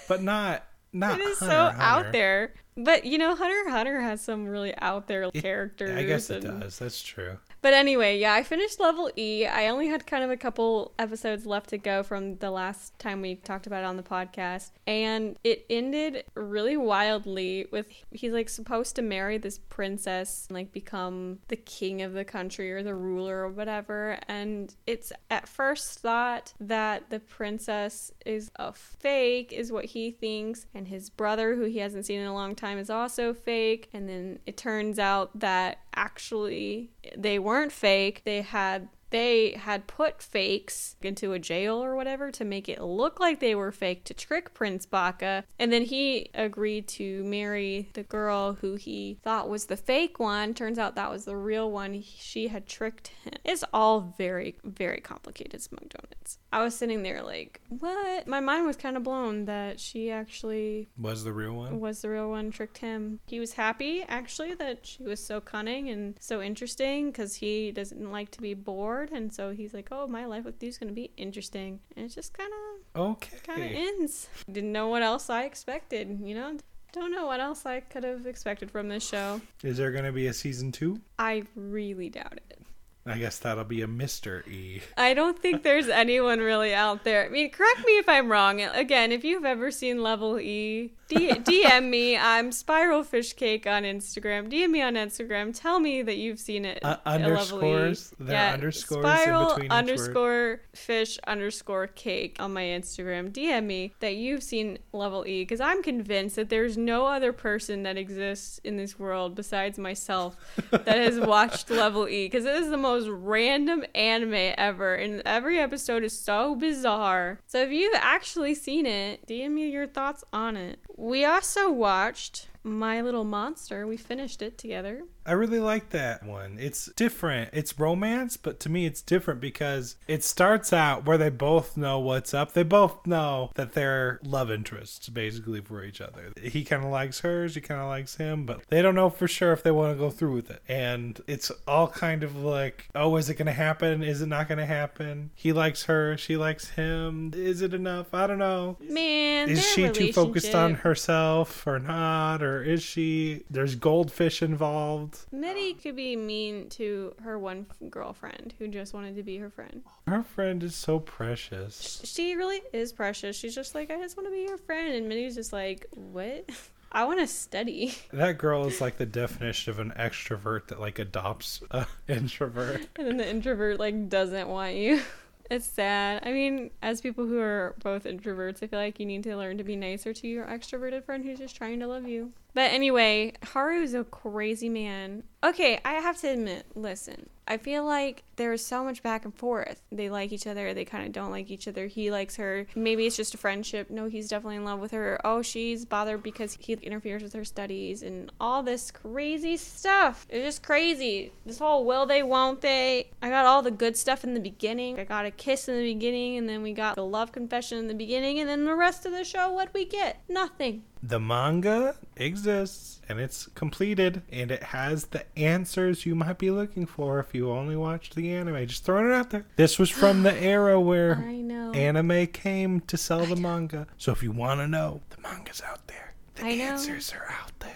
but not not. It is Hunter so Hunter. out there. But you know, Hunter Hunter has some really out there It- characters. I guess it does. That's true. But anyway, yeah, I finished level E. I only had kind of a couple episodes left to go from the last time we talked about it on the podcast. And it ended really wildly with he's like supposed to marry this princess and like become the king of the country or the ruler or whatever. And it's at first thought that the princess is a fake, is what he thinks. And his brother, who he hasn't seen in a long time, is also fake. And then it turns out that actually they weren't fake. They had They had put fakes into a jail or whatever to make it look like they were fake to trick Prince Baka. And then he agreed to marry the girl who he thought was the fake one. Turns out that was the real one. She had tricked him. It's all very, very complicated, Smug Donuts. I was sitting there like, what? My mind was kind of blown that she actually Was the real one? was the real one tricked him. He was happy actually that she was so cunning and so interesting because he doesn't like to be bored, and so he's like, "Oh, my life with you is gonna be interesting," and it just kind of okay. kind of ends. Didn't know what else I expected, you know. Don't know what else I could have expected from this show. Is there going to be a season two? I really doubt it. I guess that'll be a Mr. E. I don't think there's anyone really out there. I mean, correct me if I'm wrong. Again, if you've ever seen Level E, D- DM me. I'm Spiral Fish Cake on Instagram. DM me on Instagram. Tell me that you've seen it. Uh, Level E. underscores? There are underscores in Spiral underscore fish underscore cake on my Instagram. DM me that you've seen Level E because I'm convinced that there's no other person that exists in this world besides myself that has watched Level E because it is the most random anime ever, and every episode is so bizarre. So if you've actually seen it, DM me your thoughts on it. We also watched My Little Monster. We finished it together. I really like that one. It's different. It's romance, but to me it's different because it starts out where they both know what's up. They both know that they're love interests basically for each other. He kind of likes her, she kind of likes him, but they don't know for sure if they want to go through with it. And it's all kind of like, oh, is it going to happen? Is it not going to happen? He likes her, she likes him. Is it enough? I don't know. Man, Is she too focused on herself or not? Or is she? There's goldfish involved. Mitty could be mean to her one f- girlfriend who just wanted to be her friend. Her friend is so precious. She really is precious. She's just like, I just want to be your friend. And Mitty's just like, what? I want to study. That girl is like the definition of an extrovert that like adopts an introvert. And then the introvert, like, doesn't want you. It's sad. I mean, as people who are both introverts, I feel like you need to learn to be nicer to your extroverted friend who's just trying to love you. But anyway, Haru is a crazy man. Okay, I have to admit, listen, I feel like there's so much back and forth. They like each other, they kind of don't like each other. He likes her. Maybe it's just a friendship. No, he's definitely in love with her. Oh, she's bothered because he interferes with her studies and all this crazy stuff. It's just crazy. This whole will they, won't they. I got all the good stuff in the beginning. I got a kiss in the beginning, and then we got the love confession in the beginning, and then the rest of the show, what we get? Nothing. The manga exists and it's completed and it has the answers you might be looking for if you only watched the anime. Just throwing it out there. This was from the era where I know. anime came to sell the manga. So if you want to know, the manga's out there. The I know. answers are out there.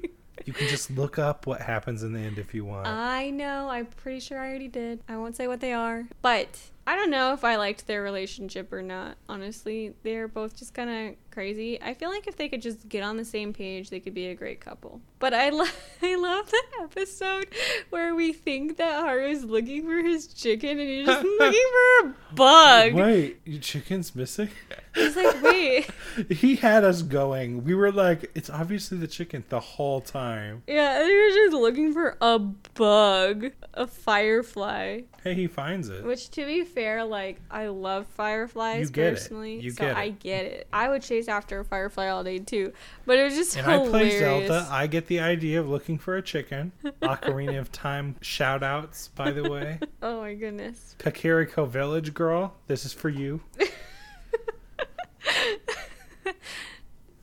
You can just look up what happens in the end if you want. I know. I'm pretty sure I already did. I won't say what they are. But I don't know if I liked their relationship or not. Honestly, they're both just kind of crazy. I feel like if they could just get on the same page, they could be a great couple. But I, lo- I love the episode where we think that Haru's looking for his chicken and he's just looking for a bug. Wait, your chicken's missing? He's like, wait. he had us going. We were like, it's obviously the chicken the whole time. Yeah, and he was just looking for a bug, a firefly. Hey, he finds it. Which, to be fair, like I love fireflies You get it. personally, so get. I get it. I would chase after a firefly all day too, but it was just And I play hilarious. Zelda. I get the idea of looking for a chicken. Ocarina of Time shout outs, by the way. oh my goodness. Kakariko Village Girl, this is for you.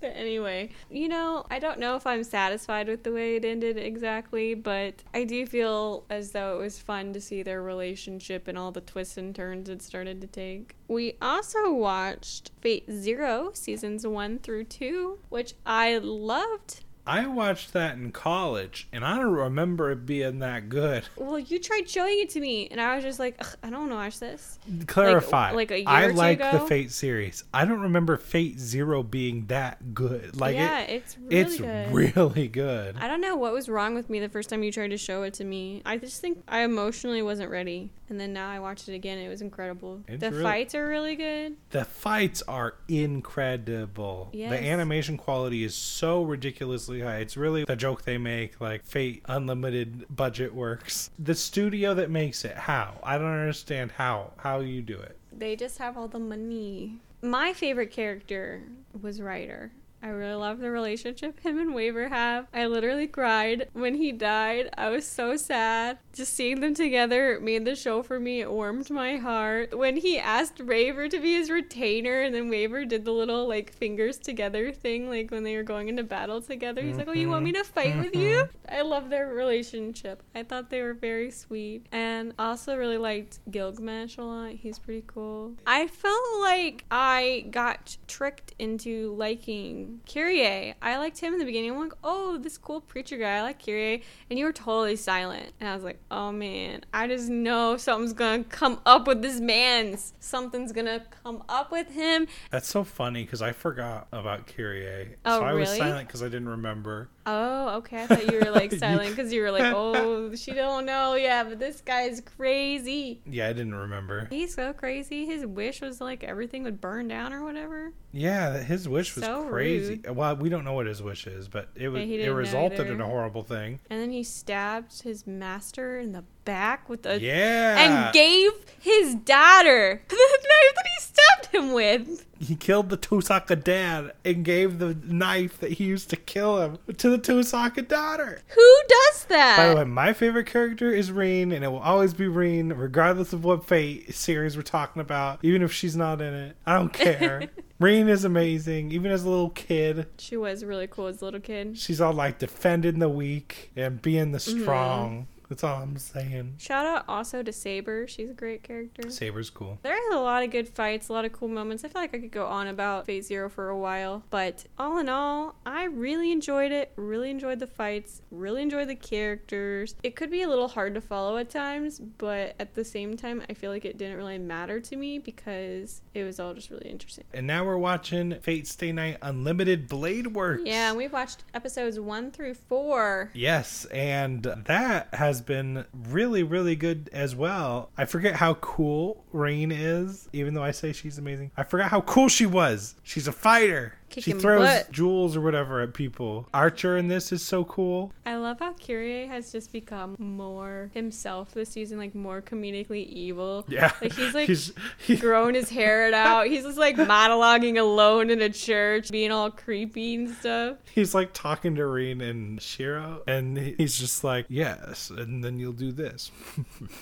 Anyway, you know, I don't know if I'm satisfied with the way it ended exactly, but I do feel as though it was fun to see their relationship and all the twists and turns it started to take. We also watched Fate Zero seasons one through two, which I loved. I watched that in college, and I don't remember it being that good. Well, you tried showing it to me, and I was just like, "Ugh, I don't want to watch this. Clarify. like a year I or like the? Fate series. I don't remember Fate Zero being that good. Like yeah, it, it's really it's good. really good. I don't know what was wrong with me the first time you tried to show it to me. I just think I emotionally wasn't ready. And then now I watched it again. It was incredible. It's the really- fights are really good. The fights are incredible. Yes. The animation quality is so ridiculously high. It's really the joke they make, like Fate Unlimited budget works. The studio that makes it, how? I don't understand how. How you do it. They just have all the money. My favorite character was Rider. I really love the relationship him and Waver have. I literally cried when he died. I was so sad. Just seeing them together made the show for me. It warmed my heart. When he asked Waver to be his retainer, and then Waver did the little like fingers together thing, like when they were going into battle together. He's like, "Oh, you want me to fight with mm-hmm. you?" Mm-hmm. I love their relationship. I thought they were very sweet, and also really liked Gilgamesh a lot. He's pretty cool. I felt like I got tricked into liking Kirei. I liked him in the beginning. I'm like, oh, this cool preacher guy. I like Kirei. And you were totally silent. And I was like, oh man, I just know something's gonna come up with this man's. Something's gonna come up with him. That's so funny because I forgot about Kirei. Oh, so I was really? silent because I didn't remember. Oh, okay. I thought you were like silent because you were like, oh, she don't know. Yeah, but this guy's crazy. Yeah, I didn't remember. He's so crazy. His wish was like everything would burn down or whatever. Yeah, his wish was So crazy. Well, we don't know what his wish is, but it was Yeah, it resulted in a horrible thing. And then he stabbed his master in the back with a Yeah. and gave his daughter the knife that he stabbed him with. he killed the Tosaka dad and gave the knife that he used to kill him to the Tosaka daughter. Who does that? By the way, my favorite character is Rin, and it will always be Rin, regardless of what Fate series we're talking about, even if she's not in it. I don't care. Rin is amazing, even as a little kid. She was really cool as a little kid. She's all like defending the weak and being the Mm-hmm. Strong. That's all I'm saying. Shout out also to Saber. She's a great character. Saber's cool. There is a lot of good fights, a lot of cool moments. I feel like I could go on about Fate Zero for a while, but all in all, I really enjoyed it. Really enjoyed the fights. Really enjoyed the characters. It could be a little hard to follow at times, but at the same time, I feel like it didn't really matter to me because it was all just really interesting. And now we're watching Fate Stay Night Unlimited Blade Works. Yeah, and we watched episodes one through four. Yes, and that has been really, really good as well. I forget how cool Rin is, even though I say she's amazing. I forgot how cool she was. She's a fighter. Kicking she throws butt. jewels or whatever at people. Archer in this is so cool. I love how Kirei has just become more himself this season, like more comedically evil. Yeah. Like he's like he's, he, grown his hair out. He's just like monologuing alone in a church, being all creepy and stuff. he's like talking to Rin and Shiro, and he's just like, yes, and then you'll do this.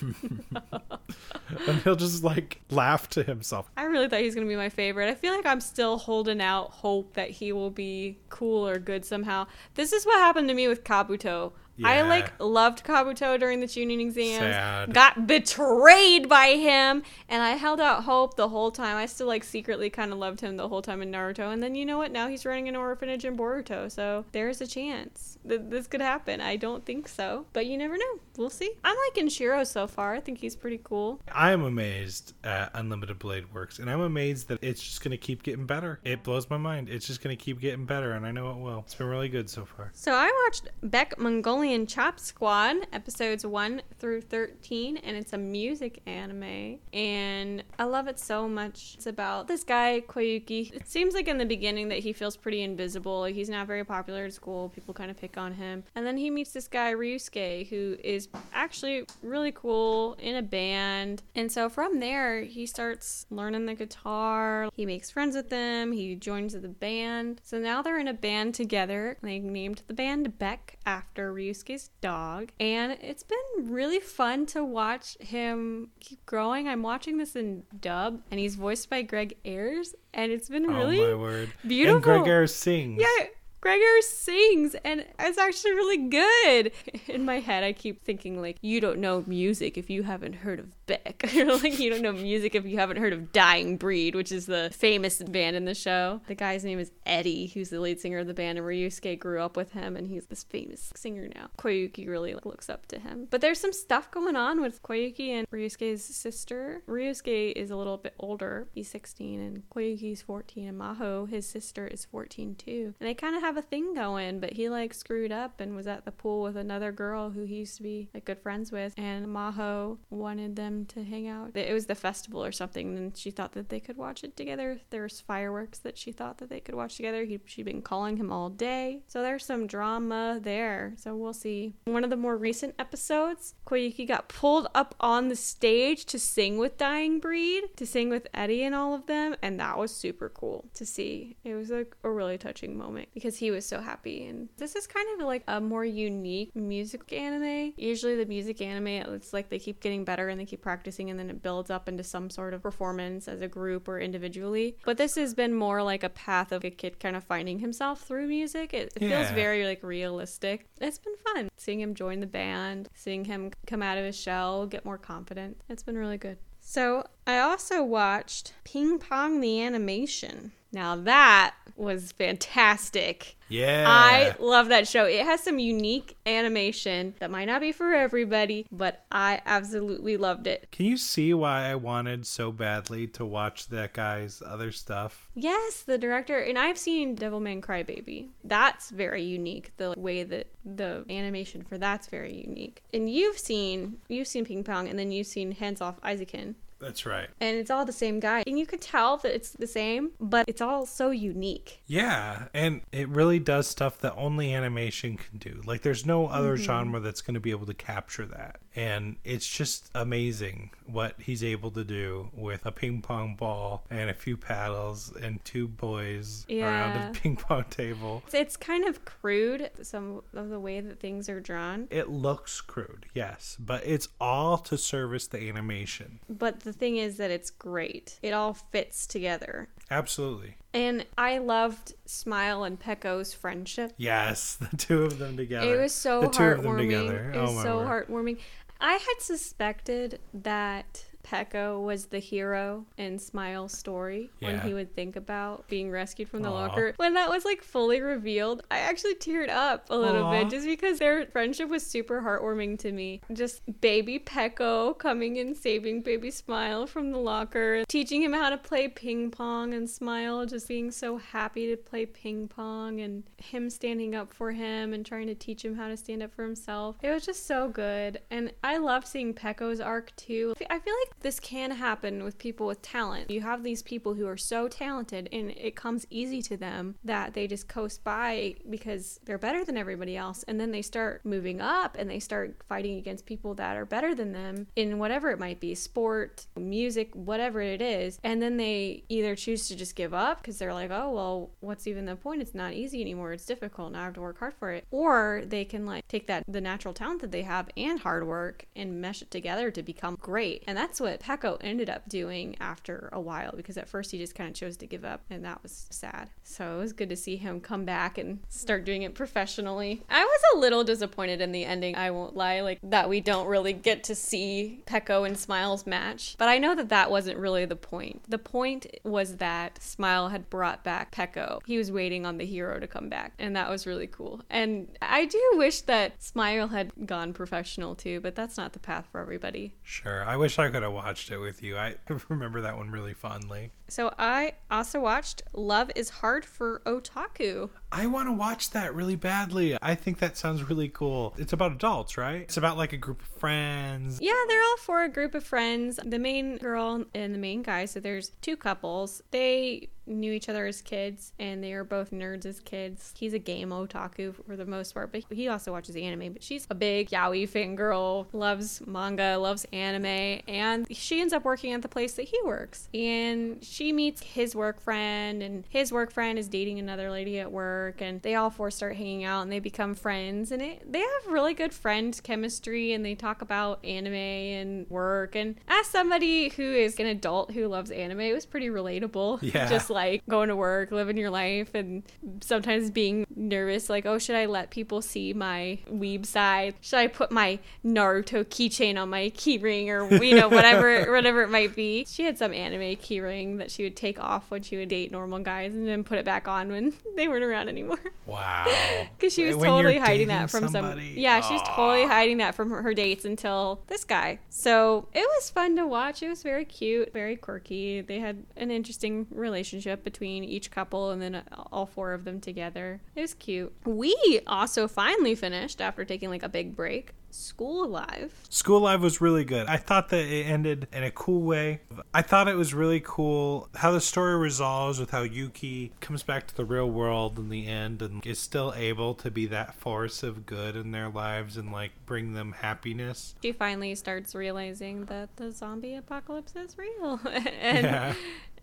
and he'll just like laugh to himself. I really thought he's gonna be my favorite. I feel like I'm still holding out hope that he will be cool or good somehow. This is what happened to me with Kabuto. I like loved Kabuto during the chunin exams. Sad. Got betrayed by him, and I held out hope the whole time. I still like secretly kind of loved him the whole time in Naruto. And then you know what? Now he's running an orphanage in Boruto, so there's a chance that this could happen. I don't think so, but you never know. We'll see. I'm liking Shiro so far. I think he's pretty cool. I am amazed at Unlimited Blade Works, and I'm amazed that it's just going to keep getting better. It blows my mind. It's just going to keep getting better, and I know it will. It's been really good so far. So I watched Beck Mongolian Chop Squad episodes 1 through 13 and it's a music anime and I love it so much. It's about this guy Koyuki. It seems like in the beginning that he feels pretty invisible. Like he's not very popular at school. People kind of pick on him. And then he meets this guy Ryusuke who is actually really cool in a band. And so from there he starts learning the guitar. He makes friends with them. He joins the band. So now they're in a band together. They named the band Beck after Ryusuke's dog. And it's been really fun to watch him keep growing. I'm watching this in dub and he's voiced by Greg Ayres. And it's been oh, really oh my word! beautiful. And Greg Ayres sings. yeah, Gregor sings, and it's actually really good. In my head, I keep thinking like, "You don't know music if you haven't heard of Beck." like, you don't know music if you haven't heard of Dying Breed, which is the famous band in the show. The guy's name is Eddie, who's the lead singer of the band, and Ryusuke grew up with him, and he's this famous singer now. Koyuki really like, looks up to him. But there's some stuff going on with Koyuki and Ryusuke's sister. Ryusuke is a little bit older; he's 16, and Koyuki's 14, and Maho, his sister, is 14 too. And they kind of have a thing going, but he like screwed up and was at the pool with another girl who he used to be like good friends with, and Maho wanted them to hang out. It was the festival or something, and she thought that they could watch it together. There was fireworks that she thought that they could watch together. He, she'd been calling him all day, so there's some drama there. So we'll see. One of the more recent episodes, Koyuki got pulled up on the stage to sing with Dying Breed, to sing with Eddie and all of them, and that was super cool to see. It was like a really touching moment because he was so happy. And this is kind of like a more unique music anime. Usually the music anime, it's like they keep getting better and they keep practicing and then it builds up into some sort of performance as a group or individually. But this has been more like a path of a kid kind of finding himself through music. It, it feels very like realistic. It's been fun seeing him join the band, seeing him come out of his shell, get more confident. It's been really good. So I also watched Ping Pong the animation. Now that was fantastic. Yeah. I love that show. It has some unique animation that might not be for everybody, but I absolutely loved it. Can you see why I wanted so badly to watch that guy's other stuff? Yes, the director, and I've seen Devilman Crybaby. That's very unique. The way that the animation for that's very unique. And you've seen you've seen Ping Pong, and then you've seen Hands Off Eizouken. That's right. and it's all the same guy. And you could tell that it's the same, but it's all so unique. Yeah, and it really does stuff that only animation can do. Like there's no other mm-hmm. genre that's going to be able to capture that. And it's just amazing what he's able to do with a ping pong ball and a few paddles and two boys around Yeah. a ping pong table. It's kind of crude, some of the way that things are drawn. It looks crude, yes, but it's all to service the animation. But the thing is that it's great. It all fits together. Absolutely. And I loved Smile and Peco's friendship. Yes, the two of them together. It was so the two of them heartwarming. together. It oh, was oh my so word. heartwarming. I had suspected that Peco was the hero in Smile's story when he would think about being rescued from the Aw. locker. When that was like fully revealed, I actually teared up a little Aw. bit just because their friendship was super heartwarming to me. Just baby Peco coming and saving baby Smile from the locker, teaching him how to play ping pong, and Smile just being so happy to play ping pong, and him standing up for him and trying to teach him how to stand up for himself. It was just so good. And I love seeing Peco's arc too. I feel like this can happen with people with talent. You have these people who are so talented and it comes easy to them that they just coast by because they're better than everybody else. And then they start moving up and they start fighting against people that are better than them in whatever it might be sport, music, whatever it is. And then they either choose to just give up because they're like, oh, well, what's even the point? It's not easy anymore. It's difficult. Now I have to work hard for it. Or they can like take that, the natural talent that they have and hard work and mesh it together to become great. And that's what Peco ended up doing after a while because at first he just kind of chose to give up and that was sad. So it was good to see him come back and start doing it professionally. I was a little disappointed in the ending, I won't lie, like that we don't really get to see Peco and Smiles match. But I know that that wasn't really the point. The point was that Smile had brought back Peco. He was waiting on the hero to come back and that was really cool. And I do wish that Smile had gone professional too, but that's not the path for everybody. Sure. I wish I could have watched it with you. I remember that one really fondly. So I also watched Love is Hard for Otaku. I want to watch that really badly. I think that sounds really cool. It's about adults, right? It's about like a group of friends. Yeah, they're all for a group of friends. The main girl and the main guy, so there's two couples. They knew each other as kids and they were both nerds as kids. He's a game otaku for the most part, but he also watches anime. But she's a big yaoi fangirl, loves manga, loves anime, and she ends up working at the place that he works. And she meets his work friend, and his work friend is dating another lady at work, and they all four start hanging out and they become friends. And it, they have really good friend chemistry, and they talk about anime and work. And as somebody who is an adult who loves anime, it was pretty relatable. Yeah. Just like going to work, living your life, and sometimes being nervous, like, oh, should I let people see my weeb side? Should I put my Naruto keychain on my keyring or you know whatever whatever it might be? She had some anime keyring that she would take off when she would date normal guys and then put it back on when they weren't around anymore. Wow. Because she was When totally hiding that from somebody. some. Yeah, she was totally hiding that from her, her dates until this guy. So it was fun to watch. It was very cute, very quirky. They had an interesting relationship between each couple and then uh, all four of them together. It was cute. We also finally finished after taking like a big break. School Alive. School Live was really good. I thought that it ended in a cool way. I thought it was really cool how the story resolves with how Yuki comes back to the real world in the end and is still able to be that force of good in their lives and like bring them happiness. She finally starts realizing that the zombie apocalypse is real. and Yeah.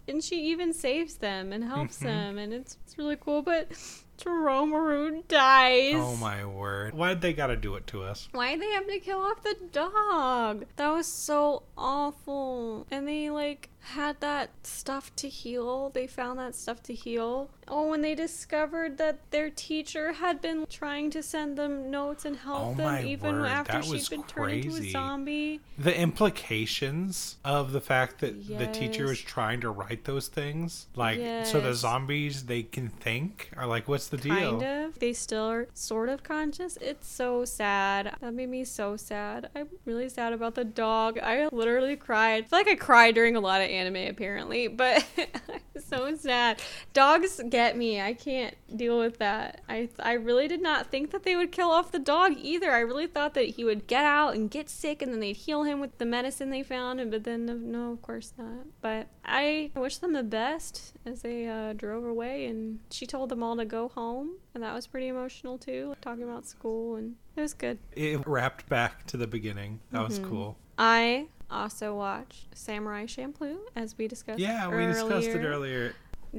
and she even saves them and helps mm-hmm. them and it's, it's really cool but Taromaru dies. Oh my word. Why'd they gotta do it to us? Why'd they have to kill off the dog? That was so awful. And they like had that stuff to heal. They found that stuff to heal. Oh, and they discovered that their teacher had been trying to send them notes and help Oh them even word, after she'd been turned into a zombie. The implications of the fact that the teacher was trying to write those things, like, so the zombies they can think, are like, what's the deal? Kind of. They still are sort of conscious. It's so sad. That made me so sad. I'm really sad about the dog. I literally cried. I feel like I cried during a lot of anime apparently, but so sad. Dogs get me. I can't deal with that. I I really did not think that they would kill off the dog either. I really thought that he would get out and get sick and then they'd heal him with the medicine they found, and but then no, of course not. But I wish them the best as they uh, drove away, and she told them all to go home, and that was pretty emotional too, talking about school, and it was good. It wrapped back to the beginning. That was Mm-hmm. cool. I also watched Samurai Champloo, as we discussed. Yeah, we discussed it earlier.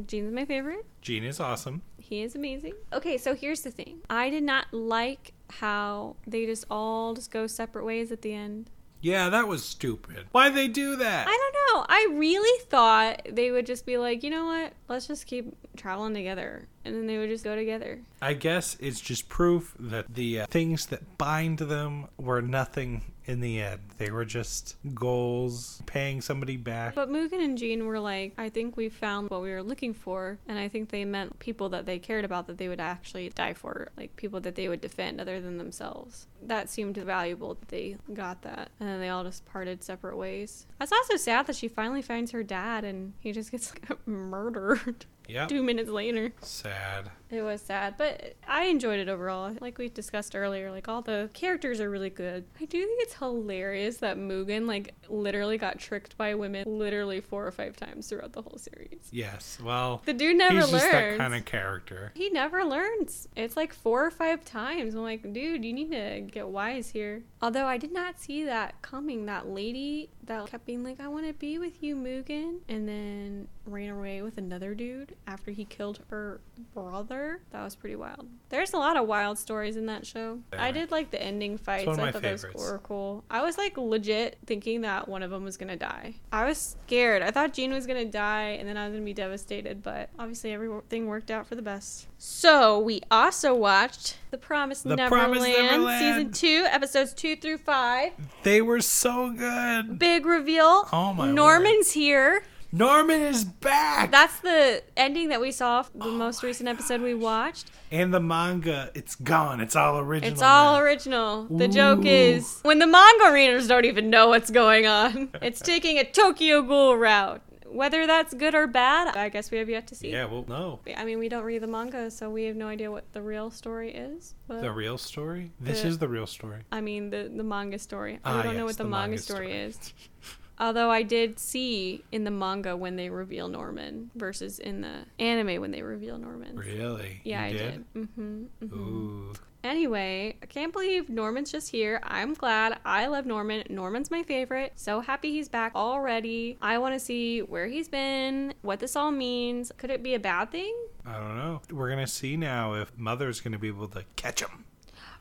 Gene's my favorite. Gene is awesome. He is amazing. Okay, so here's the thing. I did not like how they just all just go separate ways at the end. Yeah, that was stupid. Why'd they do that? I don't know. I really thought they would just be like, you know what? Let's just keep traveling together. And then they would just go together. I guess it's just proof that the uh, things that bind them were nothing in the end. They were just goals, paying somebody back. But Mugen and Jean were like, I think we found what we were looking for. And I think they meant people that they cared about that they would actually die for, like people that they would defend other than themselves. That seemed valuable that they got that. And then they all just parted separate ways. That's also sad that she finally finds her dad and he just gets like, murdered Yep. two minutes later. Sad. It was sad, but I enjoyed it overall. Like we discussed earlier, like all the characters are really good. I do think it's hilarious that Mugen like literally got tricked by women literally four or five times throughout the whole series. Yes. Well, The dude never he's learns. just that kind of character. He never learns. It's like four or five times. I'm like, dude, you need to get wise here. Although I did not see that coming. That lady that kept being like, I want to be with you, Mugen, and then ran away with another dude after he killed her brother. That was pretty wild. There's a lot of wild stories in that show. I did like the ending fights. I thought favorites. those were cool. I was like legit thinking that one of them was gonna die. I was scared. I thought Jean was gonna die, and then I was gonna be devastated. But obviously, everything worked out for the best. So we also watched The Promised The Neverland, Promised Neverland. season two, episodes two through five. They were so good. Big reveal. Oh my Norman's here. Norman is back. That's the ending that we saw the most recent episode we watched. and the manga, it's gone. It's all original. It's all now. original. The joke is when the manga readers don't even know what's going on. It's taking a Tokyo Ghoul route. Whether that's good or bad, I guess we have yet to see. Yeah, well, no. I mean, we don't read the manga, so we have no idea what the real story is. The real story? This The- is the real story. I mean, the the manga story. Ah, I don't know what the, the manga, manga story, story. is. Although I did see in the manga when they reveal Norman versus in the anime when they reveal Norman. Really? Yeah, You I did. hmm hmm Ooh. Anyway, I can't believe Norman's just here. I'm glad. I love Norman. Norman's my favorite. So happy he's back already. I want to see where he's been, what this all means. Could it be a bad thing? I don't know. We're going to see now if Mother's going to be able to catch him.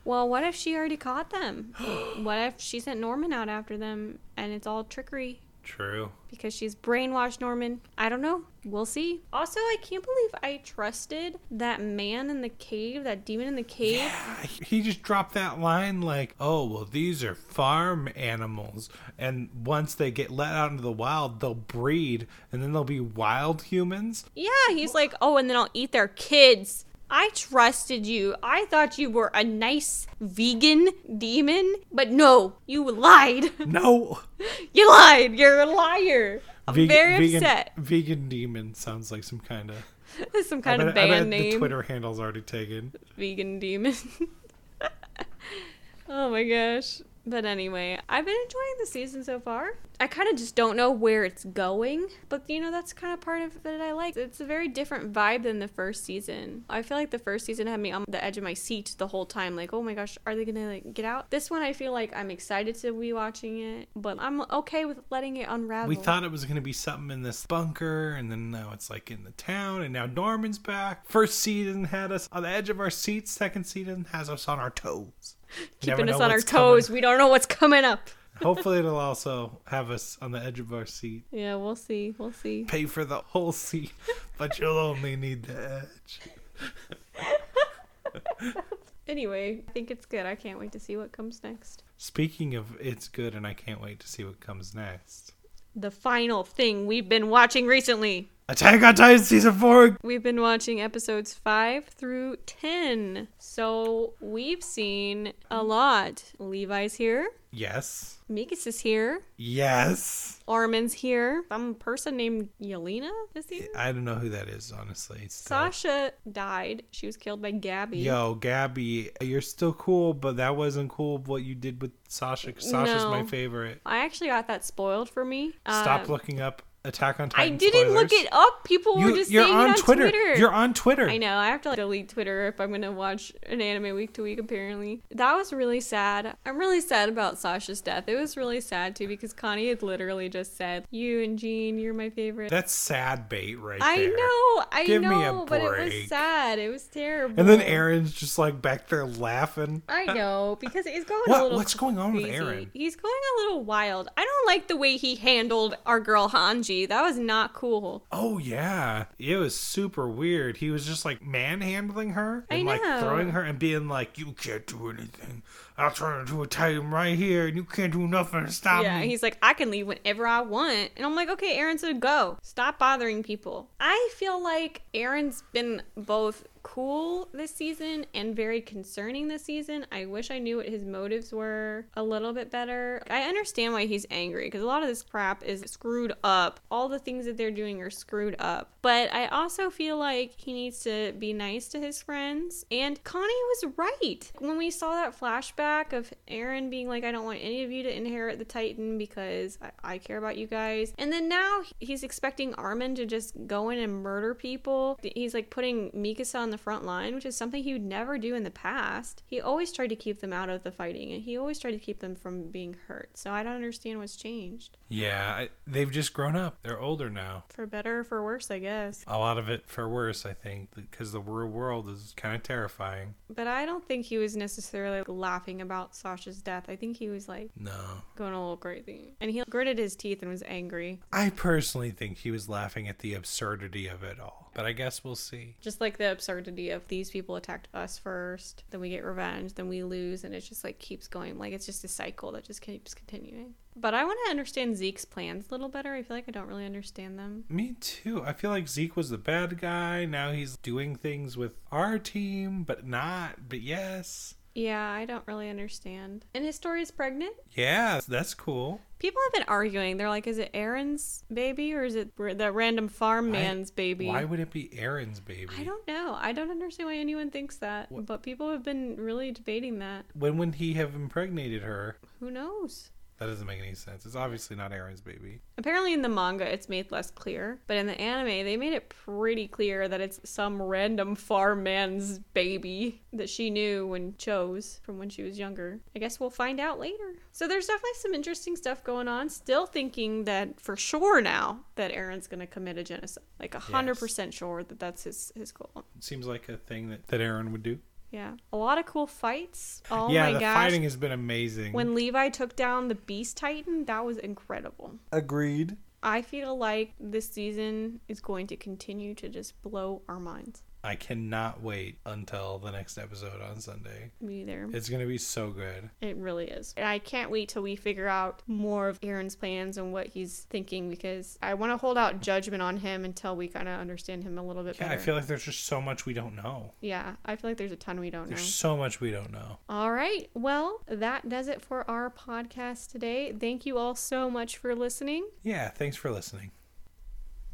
Well, what if she already caught them? what if she sent Norman out after them and it's all trickery? True. because she's brainwashed Norman. I don't know. We'll see. Also, I can't believe I trusted that man in the cave, that demon in the cave. Yeah, he just dropped that line like, "Oh, well, these are farm animals, and once they get let out into the wild, they'll breed, and then they'll be wild humans." Yeah, he's like, oh, and then I'll eat their kids. I trusted you. I thought you were a nice vegan demon, but no, you lied. No, you lied. You're a liar. I'm Vegan- very vegan, upset. Vegan demon sounds like some kind of Some kind of bet, I bet band The. Twitter handle's already taken. vegan demon. Oh my gosh. But anyway, I've been enjoying the season so far. I kind of just don't know where it's going, but you know, that's kind of part of that I like. It's a very different vibe than the first season. I feel like the first season had me on the edge of my seat the whole time, like, oh my gosh, are they gonna like get out? This one, I feel like I'm excited to be watching it, but I'm okay with letting it unravel. We thought it was to be something in this bunker, and then now it's like in the town, and now Norman's back. First season had us on the edge of our seats, second season has us on our toes. Keeping us on our toes. coming. We don't know what's coming up. Hopefully, it'll also have us on the edge of our seat. Yeah, we'll see. We'll see. Pay for the whole seat, but you'll only need the edge. Anyway, I think it's good. I can't wait to see what comes next. Speaking of it's good, and I can't wait to see what comes next. The final thing we've been watching recently. Attack on Titan season four. We've been watching episodes 5 through 10. So we've seen a lot. Levi's here. Yes. Mikas is here. Yes. Armin's here. Some person named Yelena is here. I don't know who that is, honestly. Sasha died. She was killed by Gabi. Yo, Gabi, you're still cool, but that wasn't cool what you did with Sasha. Sasha's my favorite. I actually got that spoiled for me. Stop Um, looking up Attack on Titan. I didn't look it up. People were just you're saying on, it on Twitter. Twitter. You're on Twitter. I know. I have to like delete Twitter if I'm gonna watch an anime week to week. Apparently, that was really sad. I'm really sad about Sasha's death. It was really sad too because Connie had literally just said, "You and Jean, you're my favorite." That's sad bait right I there. know. I Give me know. a But it was sad. It was terrible. And then Eren's just like back there laughing. I know because he's going What- a little. what's going on with. Eren? He's going a little wild. I don't like the way he handled our girl Hanji. That was not cool. Oh yeah, it was super weird. He was just like manhandling her I and like know. throwing her and being like, "You can't do anything. I'll turn into a titan right here, and you can't do nothing to stop Yeah, me." he's like, I can leave whenever I want. And I'm like, okay, Eren said go. Stop bothering people. I feel like Eren's been both cool this season and very concerning this season. I wish I knew what his motives were a little bit better. I understand why he's angry because a lot of this crap is screwed up. All the things that they're doing are screwed up. But I also feel like he needs to be nice to his friends. And Connie was right. When we saw that flashback of Eren being like, I don't want any of you to inherit the Titan because I, I care about you guys. And then now he's expecting Armin to just go in and murder people. He's like putting Mikasa on the front line, which is something he would never do in the past. He always tried to keep them out of the fighting and he always tried to keep them from being hurt. So I don't understand what's changed. yeah, I, they've just grown up. They're older now. For better or for worse, I guess. A lot of it for worse, I think, because the real world is kind of terrifying. But I don't think he was necessarily laughing about Sasha's death. I think he was like No, going a little crazy. And he gritted his teeth and was angry. I personally think he was laughing at the absurdity of it all. But I guess we'll see. Just like the absurdity of these people attacked us first, then we get revenge, then we lose, and it just like keeps going. Like it's just a cycle that just keeps continuing. But I want to understand Zeke's plans a little better. I feel like I don't really understand them. Me too. I feel like Zeke was the bad guy. Now he's doing things with our team, but not. But yes. Yeah, I don't really understand. And Historia is pregnant. Yeah, that's cool. People have been arguing. They're like, is it Eren's baby or is it the random farm Why- man's baby? Why would it be Eren's baby? I don't know. I don't understand why anyone thinks that. But people have been really debating that. When would he have impregnated her? Who knows? That doesn't make any sense. It's obviously not Eren's baby. Apparently, in the manga, it's made less clear. But in the anime, they made it pretty clear that it's some random farm man's baby that she knew and chose from when she was younger. I guess we'll find out later. So there's definitely some interesting stuff going on. Still thinking that for sure now that Eren's going to commit a genocide. Like 100% sure that that's his, his goal. It seems like a thing that, that Eren would do. Yeah. A lot of cool fights. Oh yeah, my the gosh. fighting has been amazing. When Levi took down the Beast Titan, that was incredible. Agreed. I feel like this season is going to continue to just blow our minds. I cannot wait until the next episode on Sunday. Me either. It's going to be so good. It really is. And I can't wait till we figure out more of Eren's plans and what he's thinking because I want to hold out judgment on him until we kind of understand him a little bit Yeah, better. I feel like there's just so much we don't know. yeah, I feel like there's a ton we don't know. There's so much we don't know. All right. Well, that does it for our podcast today. Thank you all so much for listening. Yeah, thanks for listening.